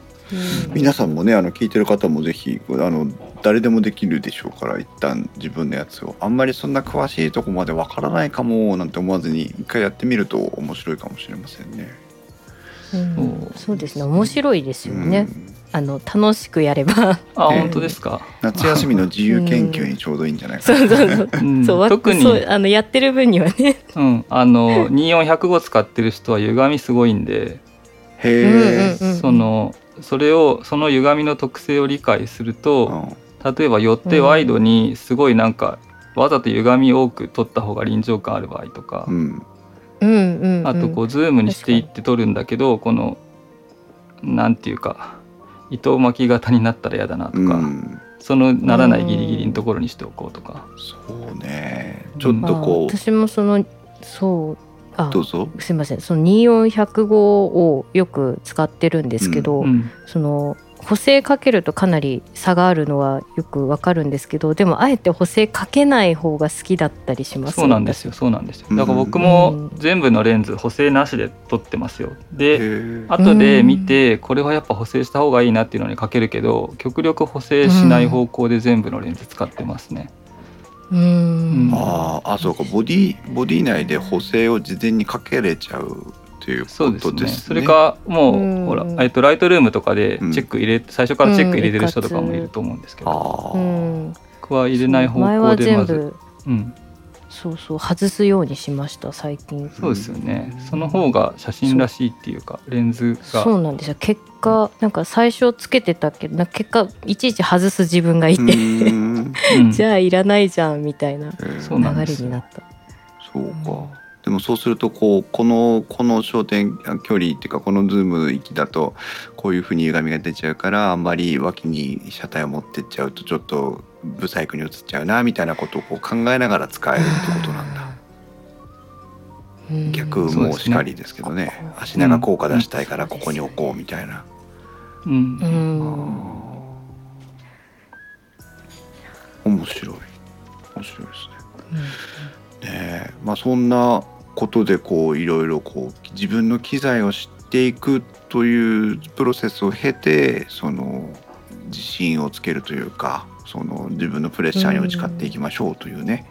皆さんもねあの聞いてる方もぜひあの誰でもできるでしょうから一旦自分のやつをあんまりそんな詳しいとこまでわからないかもなんて思わずに一回やってみると面白いかもしれませんね。うん。そうですね。面白いですよね、うん。あの楽しくやれば。あ、ええ。本当ですか、夏休みの自由研究にちょうどいいんじゃないかな。そうそうそう。うん。そう特に。そうあのやってる分にはね。うん、あの24105使ってる人は歪みすごいんで、へうんえ。そのそれをその歪みの特性を理解すると、例えば寄ってワイドにすごいなんか、わざと歪み多く取った方が臨場感ある場合とか、うん。うんうん、うん、あとこうズームにしていって撮るんだけどこのなんていうか糸巻き型になったら嫌だなとか、うん。そのならないギリギリのところにしておこうとか、そうね。ちょっとあこ私もそのそうあうどうぞ。すいません。その24105をよく使ってるんですけど、うん。その補正かけるとかなり差があるのはよくわかるんですけどでもあえて補正かけない方が好きだったりしますそうなんですよ。そうなんですよ。うん。だから僕うもん。全部のレンズ補正なしで撮ってますよ。へでえ。後で見てこれはやっぱ補正した方がいいなっていうのにかけるけど極力補正しない方向で全部のレンズ使ってますね、うん。あ、あそうか。ボディボディ内で補正を事前にかけれちゃうというそうですね。ことですね。それかもう、うん。ほら、えっと、ライトルームとかでチうん。ェック入れ、最初からチェック入れてる人とかもいると思うんですけど、うん僕は入れない方前は向でまず、全部うん、そうそう外すようにしました最近。そうですよね、その方が写真らしいっていうかレンズが。そうなんですよ。結果なんか最初つけてたけどな結果いちいち外す自分がいて、じゃあいらないじゃんみたいな流れになった。そうか。でもそうするとこうこのこの焦点距離っていうかこのズーム域だとこういうふうに歪みが出ちゃうからあんまり脇に車体を持ってっちゃうとちょっとブサイクに映っちゃうなみたいなことをこう考えながら使えるってことなんだ。うん。逆もしかりですけどね。うん足長効果出したいからうん。ここに置こうみたいな。うん。うん。面白い。面白いですね。ね。えまあそんなことでこういろいろこう自分の機材を知っていくというプロセスを経てその自信をつけるというかその自分のプレッシャーに打ち勝っていきましょうというね、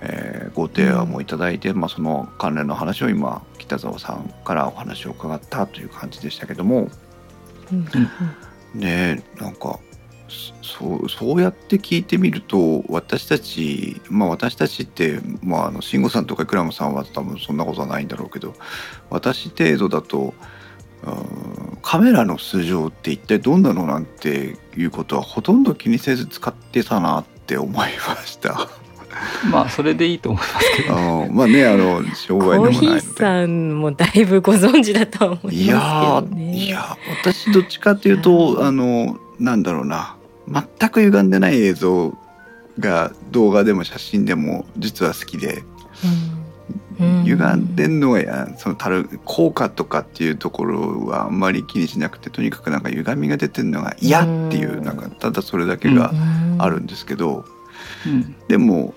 えーご提案もいただいて、まあ、その関連の話を今北澤さんからお話を伺ったという感じでしたけども。うん。ねえなんかそそうそうやって聞いてみると私たちまあ私たちってまああの慎吾さんとかクラムさんは多分そんなことはないんだろうけど私程度だとうんカメラの素性って一体どんなのなんていうことはほとんど気にせず使ってたなって思いました。まあそれでいいと思いますけどまあねあの商売でもないので。さんもだいぶご存知だとは思いいやますけどね。ーいや私どっちかっていうとあのなんだろうな全く歪んでない映像が動画でも写真でも実は好きで、うん。歪んでんのやそのたる効果とかっていうところはあんまり気にしなくてとにかくなんか歪みが出てるのが嫌っていううん。なんかただそれだけがうん。あるんですけど、うん。でも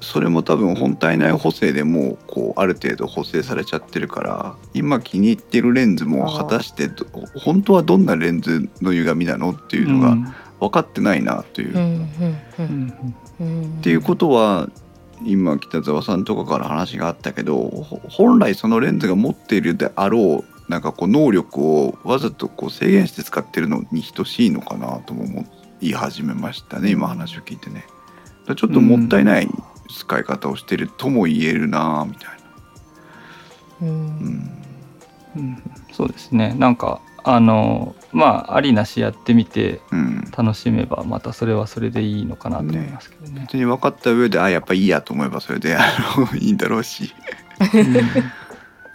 それも多分本体内補正でもうこうある程度補正されちゃってるから今気に入ってるレンズも果たしてど本当はどんなレンズの歪みなのっていうのが分かってないなという。っていうことは今北澤さんとかから話があったけど本来そのレンズが持っているであろうなんかこう能力をわざとこう制限して使ってるのに等しいのかなとも思い始めましたね今話を聞いてね。ちょっともったいない使い方をしてるとも言えるなみたいな。うん、うん、そうですね。なんかあのまあありなしやってみて楽しめばまたそれはそれでいいのかなと思いますけどね。ね。別に分かった上であやっぱいいやと思えばそれで いいんだろうし。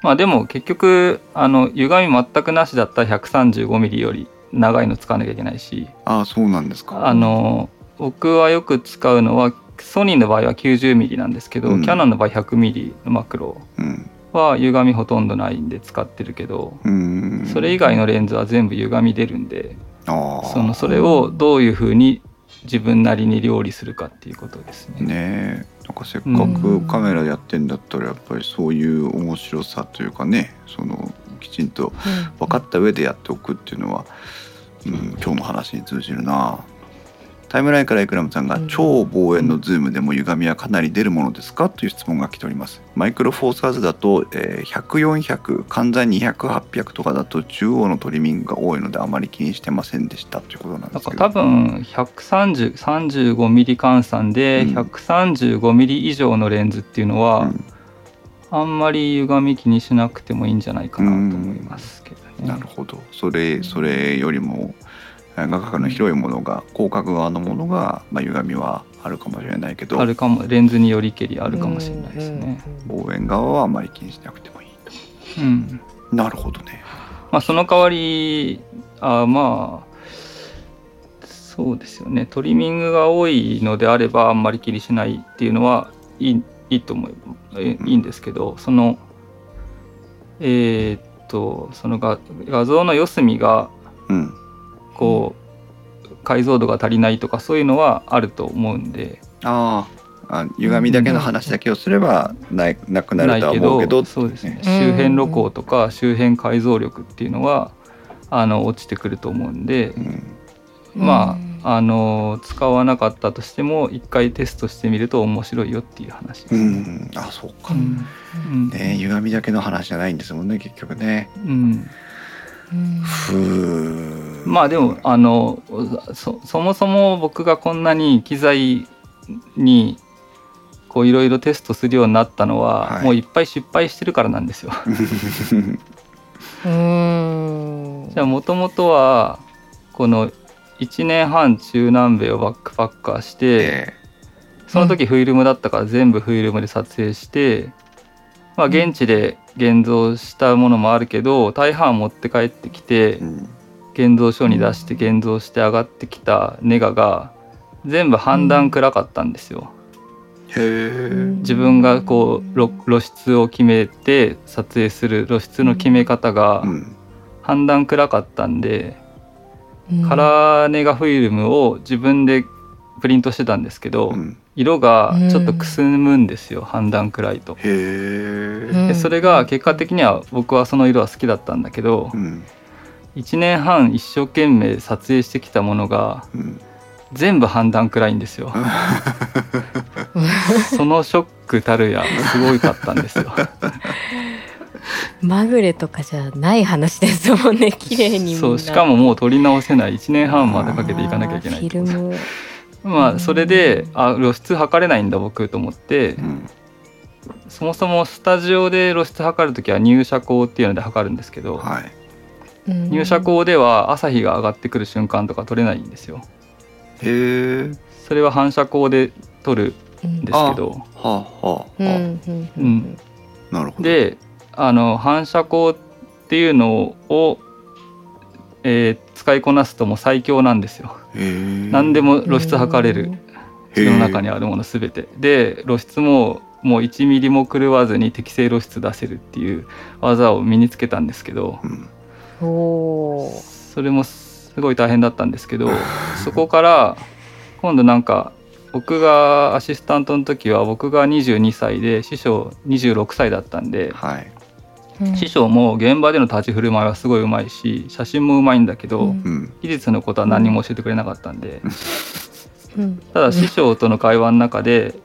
まあでも結局あの歪み全くなしだったら 135mm より長いの使わなきゃいけないしああそうなんですか。あの僕はよく使うのはソニーの場合は 90mm なんですけど、うん、キャノンの場合 100mm のマクロは歪みほとんどないんで使ってるけど、うん、それ以外のレンズは全部歪み出るんでそのそれをどういうふうに自分なりに料理するかっていうことですね。ねなんかせっかくカメラやってんだったらやっぱりそういう面白さというかねそのきちんと分かった上でやっておくっていうのは、うん、今日の話に通じるなタイムラインからイクラムさんが、超望遠のズームでも歪みはかなり出るものですか？という質問が来ております。マイクロフォーサーズだと、えー、100400換算200800とかだと中央のトリミングが多いのであまり気にしてませんでしたということなんですけど。多分135ミリ換算で135ミリ以上のレンズっていうのは、うん。あんまり歪み気にしなくてもいいんじゃないかなと思いますけどね。なるほど。それそれよりも画角の広いものが広角側のものが、まあ、歪みはあるかもしれないけどあるかもレンズによりけりあるかもしれないですね。望遠側はあまり気にしなくてもいいと、うん、なるほどね、まあ、その代わりあまあそうですよね。トリミングが多いのであればあんまり気にしないっていうのはいいいいと思ういいんですけど、そのえー、っとその画画像の四隅が、うんこう解像度が足りないとかそういうのはあると思うんで。ああ歪みだけの話だけをすればないなくなるとは思うけどそうですね。周辺露光とか周辺解像力っていうのはあの落ちてくると思うんで、うん、まああの使わなかったとしても一回テストしてみると面白いよっていう話です。ね。うん、あそうか、うん、ね歪みだけの話じゃないんですもんね結局ね。うんまあでもあのそそもそも僕がこんなに機材にこういろいろテストするようになったのは、はい、もういっぱい失敗してるからなんですよ。じゃあもともとはこの1年半中南米をバックパッカーして、えー、その時フィルムだったから全部フィルムで撮影して、まあ、現地で現像したものもあるけど大半持って帰ってきて、現像書に出して現像して上がってきたネガが全部判断暗かったんですよ。自分がこう露出を決めて撮影する露出の決め方が判断暗かったんで、カラーネガフィルムを自分でプリントしてたんですけど、色がちょっとくすむんですよ、判断暗いと。でそれが結果的には僕はその色は好きだったんだけど、うん、1年半一生懸命撮影してきたものが、うん、全部判断暗いんですよ。そのショックたるやすごいかったんですよ。まぐれとかじゃない話ですもんね綺麗にそうしかももう撮り直せない。1年半までかけていかなきゃいけないフィルムまあそれであ露出測れないんだ僕と思って、うん、そもそもスタジオで露出測る時は入射光っていうので測るんですけど、はい、入射光では朝日が上がってくる瞬間とか撮れないんですよ。へえ。それは反射光で撮るんですけど。はあはあはあ。うん。なるほど。であの反射光っていうのをえー、使いこなすともう最強なんですよ。何でも露出測れる世の中にあるもの全て。で露出ももう1ミリも狂わずに適正露出出せるっていう技を身につけたんですけど、うん、それもすごい大変だったんですけど そこから今度なんか僕がアシスタントの時は僕が22歳で師匠26歳だったんで、はい、師匠も現場での立ち振る舞いはすごいうまいし写真もうまいんだけど、うん、技術のことは何も教えてくれなかったんで、うん、ただ師匠との会話の中で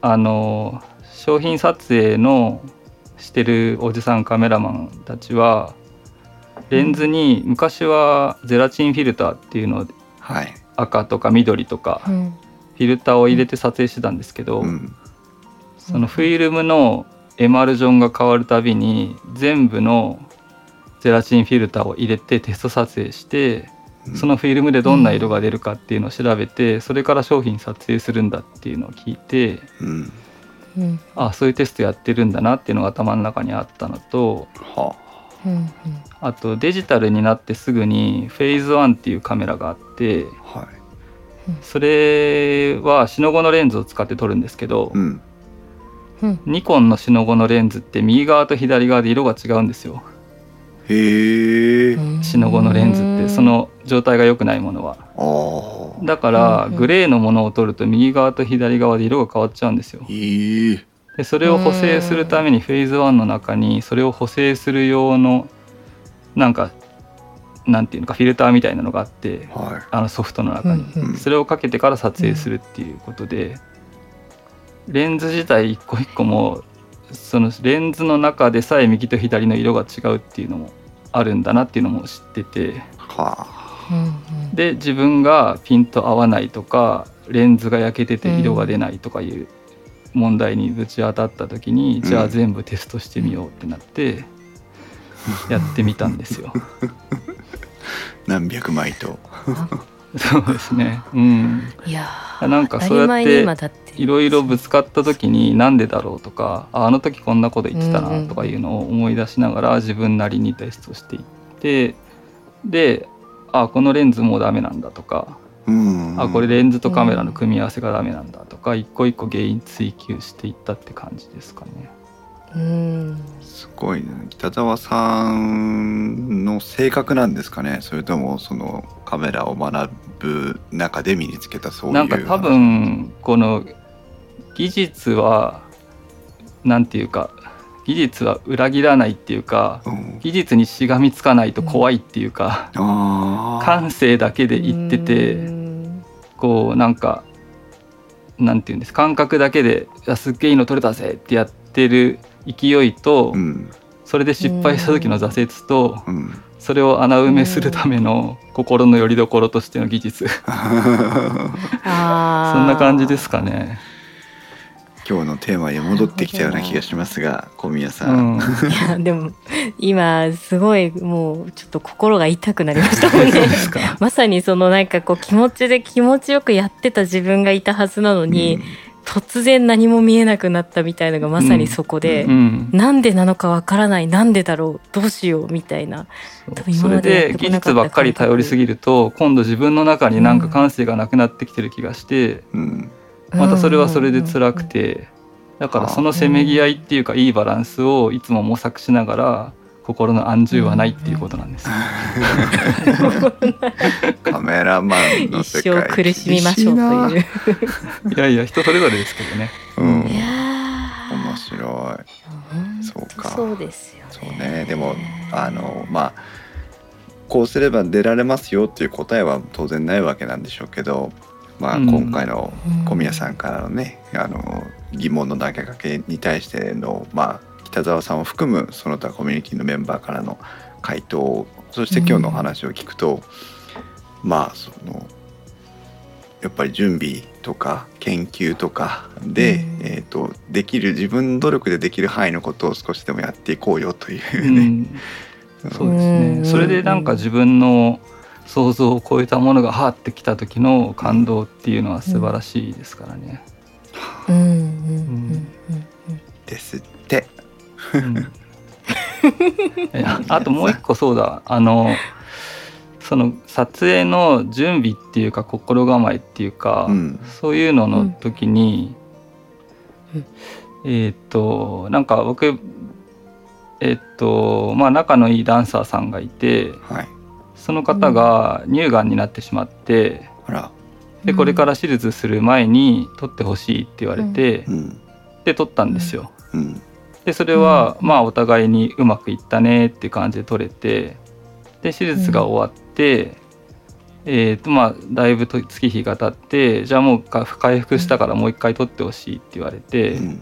あの商品撮影のしてるおじさんカメラマンたちはレンズに昔はゼラチンフィルターっていうのをはい。赤とか緑とかうん。フィルターを入れて撮影してたんですけど、うん。そのフィルムのエマルジョンが変わるたびに全部のゼラチンフィルターを入れてテスト撮影してうん。そのフィルムでどんな色が出るかっていうのを調べてそれから商品撮影するんだっていうのを聞いてあそういうテストやってるんだなっていうのが頭の中にあったのとあ。とデジタルになってすぐにフェーズ1っていうカメラがあってあはい。それはシノゴのレンズを使って撮るんですけどうんうんニコンのシノゴのレンズって右側と左側で色が違うんですよ。へえ。うんシノゴのレンズってその状態が良くないものは。ああだからグレーのものを撮ると右側と左側で色が変わっちゃうんですよ。へえ。でそれを補正するためにフェーズ1の中にそれを補正する用のなんかなんていうのかフィルターみたいなのがあってはあのソフトの中に、うんうん。それをかけてから撮影するっていうことで、レンズ自体一個一個もそのレンズの中でさえ右と左の色が違うっていうのもあるんだなっていうのも知ってて。いはうんで自分がピント合わないとかレンズが焼けてて色が出ないとかいう問題にぶち当たった時に、ん。じゃあ全部テストしてみようってなってやってみたんですよ。何百枚と そうですね。うん。いやーなんかそうやっていろいろぶつかった時になんでだろうとかああの時こんなこと言ってたなとかいうのを思い出しながら自分なりにテストしていってであこのレンズもうダメなんだとかうんあこれレンズとカメラの組み合わせがダメなんだとか一個一個原因追求していったって感じですかね。うん。すごいね。北澤さんの性格なんですかね。それともそのカメラを学ぶ中で身につけたそういうなんか多分この技術はなんていうか技術は裏切らないっていうかうん。技術にしがみつかないと怖いっていうか、ああ感性だけで言ってうてんこうなんかなんていうんです感覚だけで「いやすっげえいいの撮れたぜ」ってやってる勢いと、うん。それで失敗した時の挫折と、うん。それを穴埋めするための心の拠り所としての技術、そんな感じですかね。今日のテーマに戻ってきたような気がしますが小宮さ、うん。ん、いやでも今すごいもうちょっと心が痛くなりましたもんね。まさにそのなんかこう気持ちで気持ちよくやってた自分がいたはずなのに、突然何も見えなくなったみたいのがまさにそこで、うん、なんでなのかわからないなんでだろうどうしようみたいなそれで技術ばっかり頼りすぎると今度自分の中になんか感性がなくなってきてる気がして、うん。またそれはそれで辛くて、だからそのせめぎ合いっていうかいいバランスをいつも模索しながら心の安住はないっていうことなんです。カメラマンの一世界生苦しみましょうという。いやいや人それぞれですけどね。うんいや面白いーそうかそうですよね。そうねでもあのまあこうすれば出られますよっていう答えは当然ないわけなんでしょうけど、まあ、うん今回のうん小宮さんからのね、あの疑問の投げかけに対しての、まあ、北澤さんを含むその他コミュニティのメンバーからの回答そして今日のお話を聞くと、まあそのやっぱり準備とか研究とかで、うん。えー、とできる自分の努力でできる範囲のことを少しでもやっていこうよといううね、ん、そうですうん。ね。それでなんか自分の想像を超えたものがはーってきた時の感動っていうのは素晴らしいですからね。うん。うん。うん。うん。ですあともう一個そうだあのその撮影の準備っていうか心構えっていうか、うんそういうのの時に、うんえーっとなんか僕えーっとまあ仲のいいダンサーさんがいてはい。その方が乳がんになってしまってあら。でこれから手術する前に取ってほしいって言われて、うん。で取ったんですよ。うん。でそれは、まあお互いにうまくいったねっていう感じで取れてで手術が終わって、えーとまあ、だいぶと月日が経ってじゃあもう回復したからもう一回撮ってほしいって言われて、うん、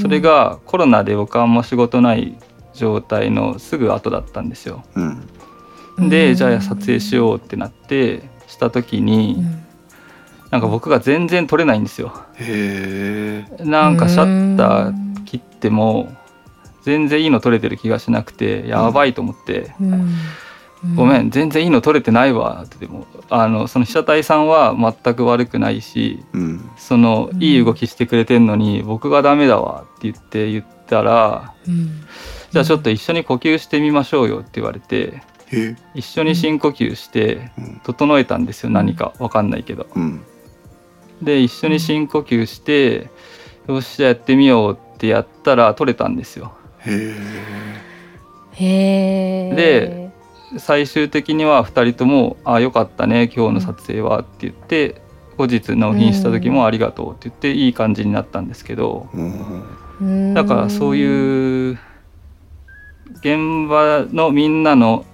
それがコロナで僕はあんま仕事ない状態のすぐ後だったんですよ。うん、でじゃあ撮影しようってなってした時に、うん、なんか僕が全然撮れないんですよ。へなんかシャッター切っても全然いいの撮れてる気がしなくてやばいと思って。うん。ごめん全然いいの撮れてないわ」ってでもあのその被写体さんは全く悪くないし、うん、そのいい動きしてくれてんのに僕がダメだわ。って言って言ったら、うん、じゃあちょっと一緒に呼吸してみましょうよって言われて。一緒に深呼吸して整えたんですよ、何か分かんないけど。で一緒に深呼吸してよしじゃあやってみようってやったら撮れたんですよ。へえ。で最終的には2人とも「あよかったね今日の撮影は」って言って後日納品した時も「ありがとう」って言っていい感じになったんですけど。だからそういう現場のみんなの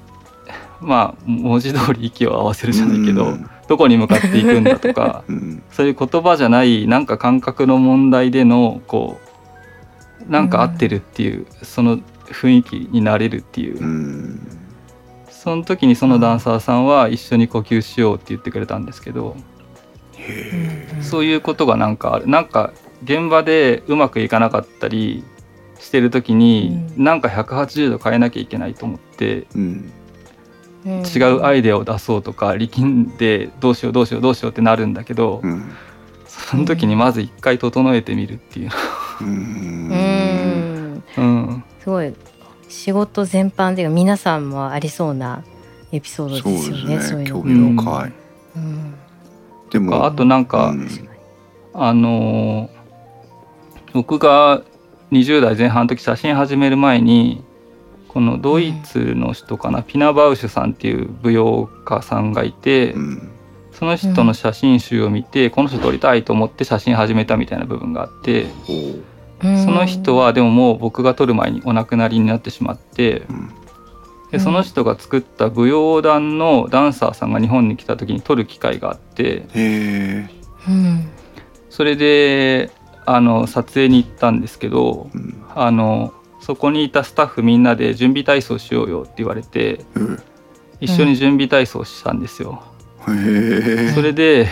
まあ文字通り息を合わせるじゃないけどどこに向かっていくんだとかそういう言葉じゃないなんか感覚の問題でのこうなんか合ってるっていうその雰囲気になれるっていう。その時にそのダンサーさんは一緒に呼吸しようって言ってくれたんですけどそういうことがなんかある。なんか現場でうまくいかなかったりしてる時に、うん、なんか180度変えなきゃいけないと思って、うん、違うアイデアを出そうとか力んでどうしようどうしようどうしようってなるんだけど、うん、その時にまず一回整えてみるっていう。うん、うん、すごい仕事全般で皆さんもありそうなエピソードですよね。そう、ね、いうの。興味深い。うん、でもあとなんか、うん、あの僕が20代前半の時写真始める前にこのドイツの人かな、うん、ピナバウシュさんっていう舞踊家さんがいて、その人の写真集を見て、この人撮りたいと思って写真始めたみたいな部分があって。その人はでももう僕が撮る前にお亡くなりになってしまって、でその人が作った舞踊団のダンサーさんが日本に来た時に撮る機会があって、それであの撮影に行ったんですけど、うん、あのそこにいたスタッフみんなで準備体操しようよって言われて、うん、一緒に準備体操したんですよ。それで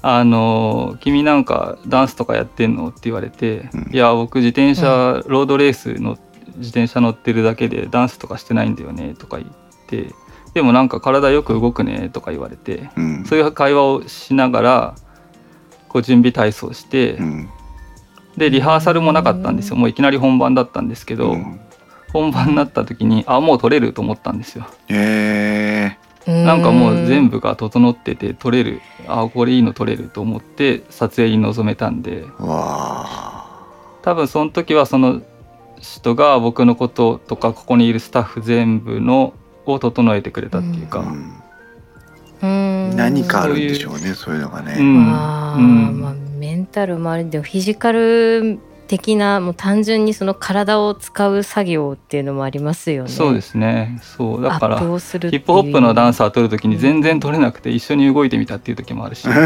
あの「君なんかダンスとかやってんの?」って言われて「うん、いや僕自転車、ロードレースの自転車乗ってるだけでダンスとかしてないんだよね」とか言って「でもなんか体よく動くね」とか言われて、うん、そういう会話をしながらこう準備体操して、うん、でリハーサルもなかったんですよ。もういきなり本番だったんですけど、本番になった時にあもう撮れると思ったんですよ。へーなんかもう全部が整ってて撮れるあこれいいの撮れると思って撮影に臨めたんで。多分その時はその人が僕のこととかここにいるスタッフ全部のを整えてくれたっていうか、うん、何かあるんでしょうねそういうのがね。うん、あまあ、メンタルもある。でもフィジカル的なもう単純にその体を使う作業っていうのもありますよね。そうですね。そうだからヒップホップのダンサー撮るときに全然撮れなくて一緒に動いてみたっていう時もあるし、結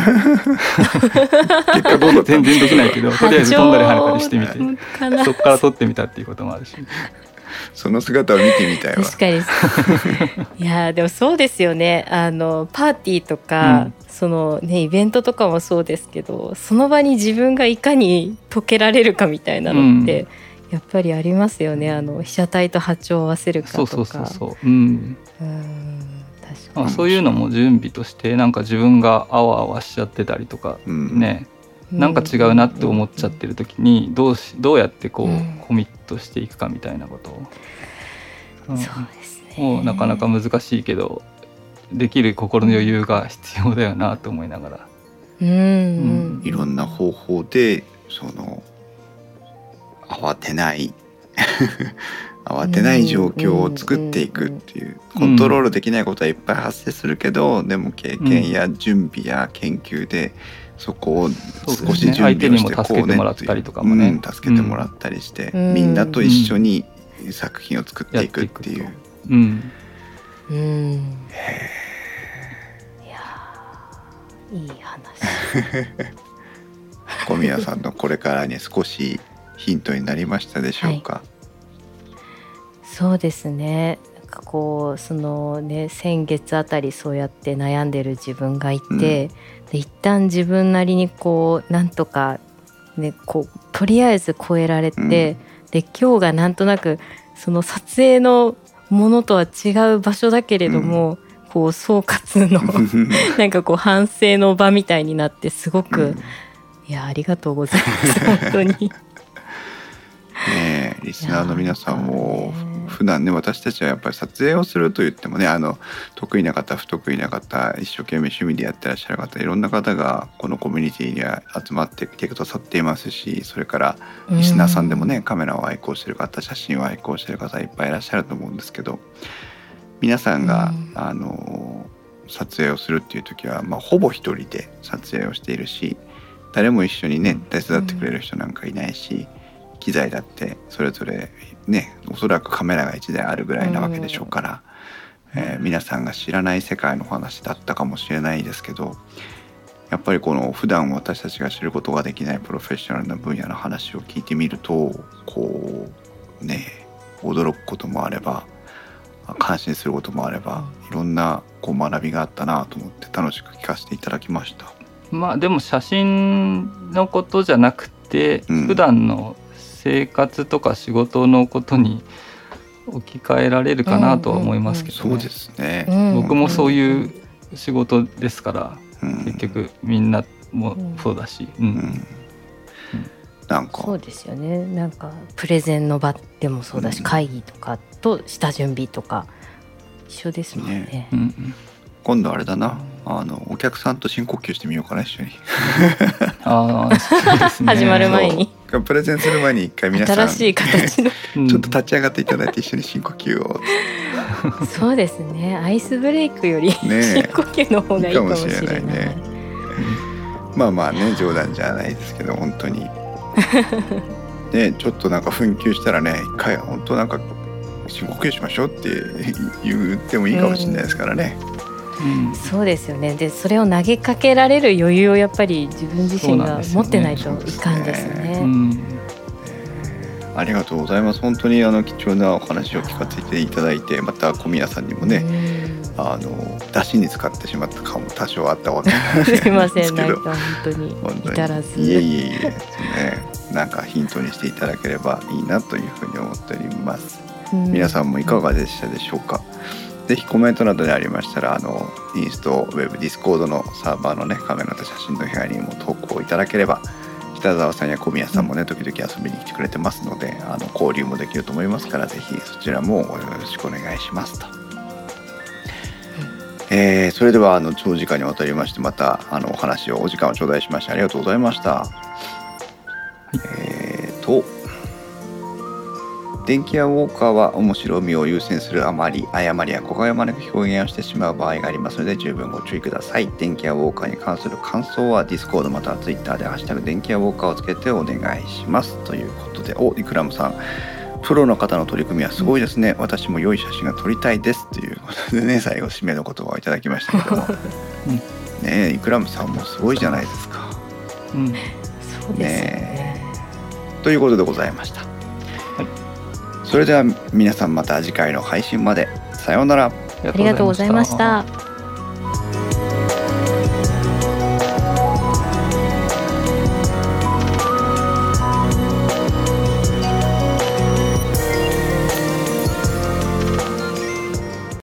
果全然できないけどとりあえず飛んだり跳ねたりしてみてそこから撮ってみたっていうこともあるし。その姿を見てみたいわ。確かに。いやでもそうですよね。あのパーティーとか、うん、そのねイベントとかもそうですけどその場に自分がいかに解けられるかみたいなのって、うん、やっぱりありますよね。あの被写体と波長を合わせるかとか。そうそうそうう。ん、まあ、そういうのも準備としてなんか自分があわあわしちゃってたりとか、ねなんか違うなって思っちゃってる時にどうしどうやってこう、コミットしていくかみたいなこと。を、うん、そうですね。もうなかなか難しいけどできる心の余裕が必要だよなと思いながら。うん、いろんな方法でその慌てない。慌てない状況を作っていくっていうコントロールできないことはいっぱい発生するけどでも経験や準備や研究でそこを少し準備をしてこうね助けてもね、うん、助けてもらったりして、うん、みんなと一緒に作品を作っていくっていう。うん、うん。いい話。小宮さんのこれからに少しヒントになりましたでしょうか、はい、そうですね。なんかこうそのね先月あたりそうやって悩んでる自分がいて、うん、で一旦自分なりにこうなんとかねこうとりあえず超えられて、うん、で今日がなんとなくその撮影のものとは違う場所だけれども、うん、こう総括の なんかこう反省の場みたいになってすごく、いやありがとうございます本当に。ねリスナーの皆さんも普段ね私たちはやっぱり撮影をすると言ってもねあの得意な方不得意な方一生懸命趣味でやってらっしゃる方いろんな方がこのコミュニティには集まってきてくださっていますしそれからリスナーさんでもねカメラを愛好してる方写真を愛好してる方いっぱいいらっしゃると思うんですけど皆さんが、あの撮影をするっていう時は、まあ、ほぼ一人で撮影をしているし誰も一緒にね手伝ってくれる人なんかいないし。機材だってそれぞれねおそらくカメラが1台あるぐらいなわけでしょうから、えー、皆さんが知らない世界の話だったかもしれないですけどやっぱりこの普段私たちが知ることができないプロフェッショナルな分野の話を聞いてみるとこうね驚くこともあれば感心することもあればいろんなこう学びがあったなと思って楽しく聞かせていただきました。まあでも写真のことじゃなくて、うん、普段の生活とか仕事のことに置き換えられるかなとは思いますけど、ね。うんうん、そうですね。僕もそういう仕事ですから、うん、結局みんなもそうだし、うん、うん、なんか。そうですよね。なんかプレゼンの場でもそうだし、会議とかと下準備とか一緒ですもんね。ね。うん今度あれだな。あのお客さんと深呼吸してみようかな一緒に。ああ、ね、始まる前にプレゼンする前に一回皆さん新しい形の。ちょっと立ち上がっていただいて一緒に深呼吸を。そうですね。アイスブレイクより、深呼吸の方がいいかもしれないね。まあまあね冗談じゃないですけど本当に。ねちょっとなんか紛糾したらね一回本当なんか深呼吸しましょうって言ってもいいかもしれないですからね、うんそうですよね。でそれを投げかけられる余裕をやっぱり自分自身が持ってないといかんですね。ありがとうございます。本当にあの貴重なお話を聞かせていただいてまた小宮さんにもねあの出汁に使ってしまった感も多少あったわけなんですけど。すいません。なんか本当に至らず。いえいえいえね。なんかヒントにしていただければいいなというふうに思っております。皆さんもいかがでしたでしょうか、ぜひコメントなどでありましたらあのインストウェブディスコードのサーバーのねカメラと写真の部屋にも投稿いただければ北澤さんや小宮さんもね時々遊びに来てくれてますのであの交流もできると思いますからぜひそちらもよろしくお願いしますと。えー、それではあの長時間にわたりましてまたあのお話をお時間を頂戴しましてありがとうございました。はい、えーと電気屋ウォーカーは面白みを優先するあまり誤りや誤解を招く表現をしてしまう場合がありますので十分ご注意ください。電気屋ウォーカーに関する感想は Discord または Twitter で「ハッシュタグ電気屋ウォーカー」をつけてお願いします。ということでおイクラムさん。プロの方の取り組みはすごいですね、私も良い写真が撮りたいですということでね最後締めの言葉をいただきましたけども、うん、ねイクラムさんもすごいじゃないですか。うん、そうですねね。ということでございました。それでは皆さんまた次回の配信まで。さようなら。ありがとうございました。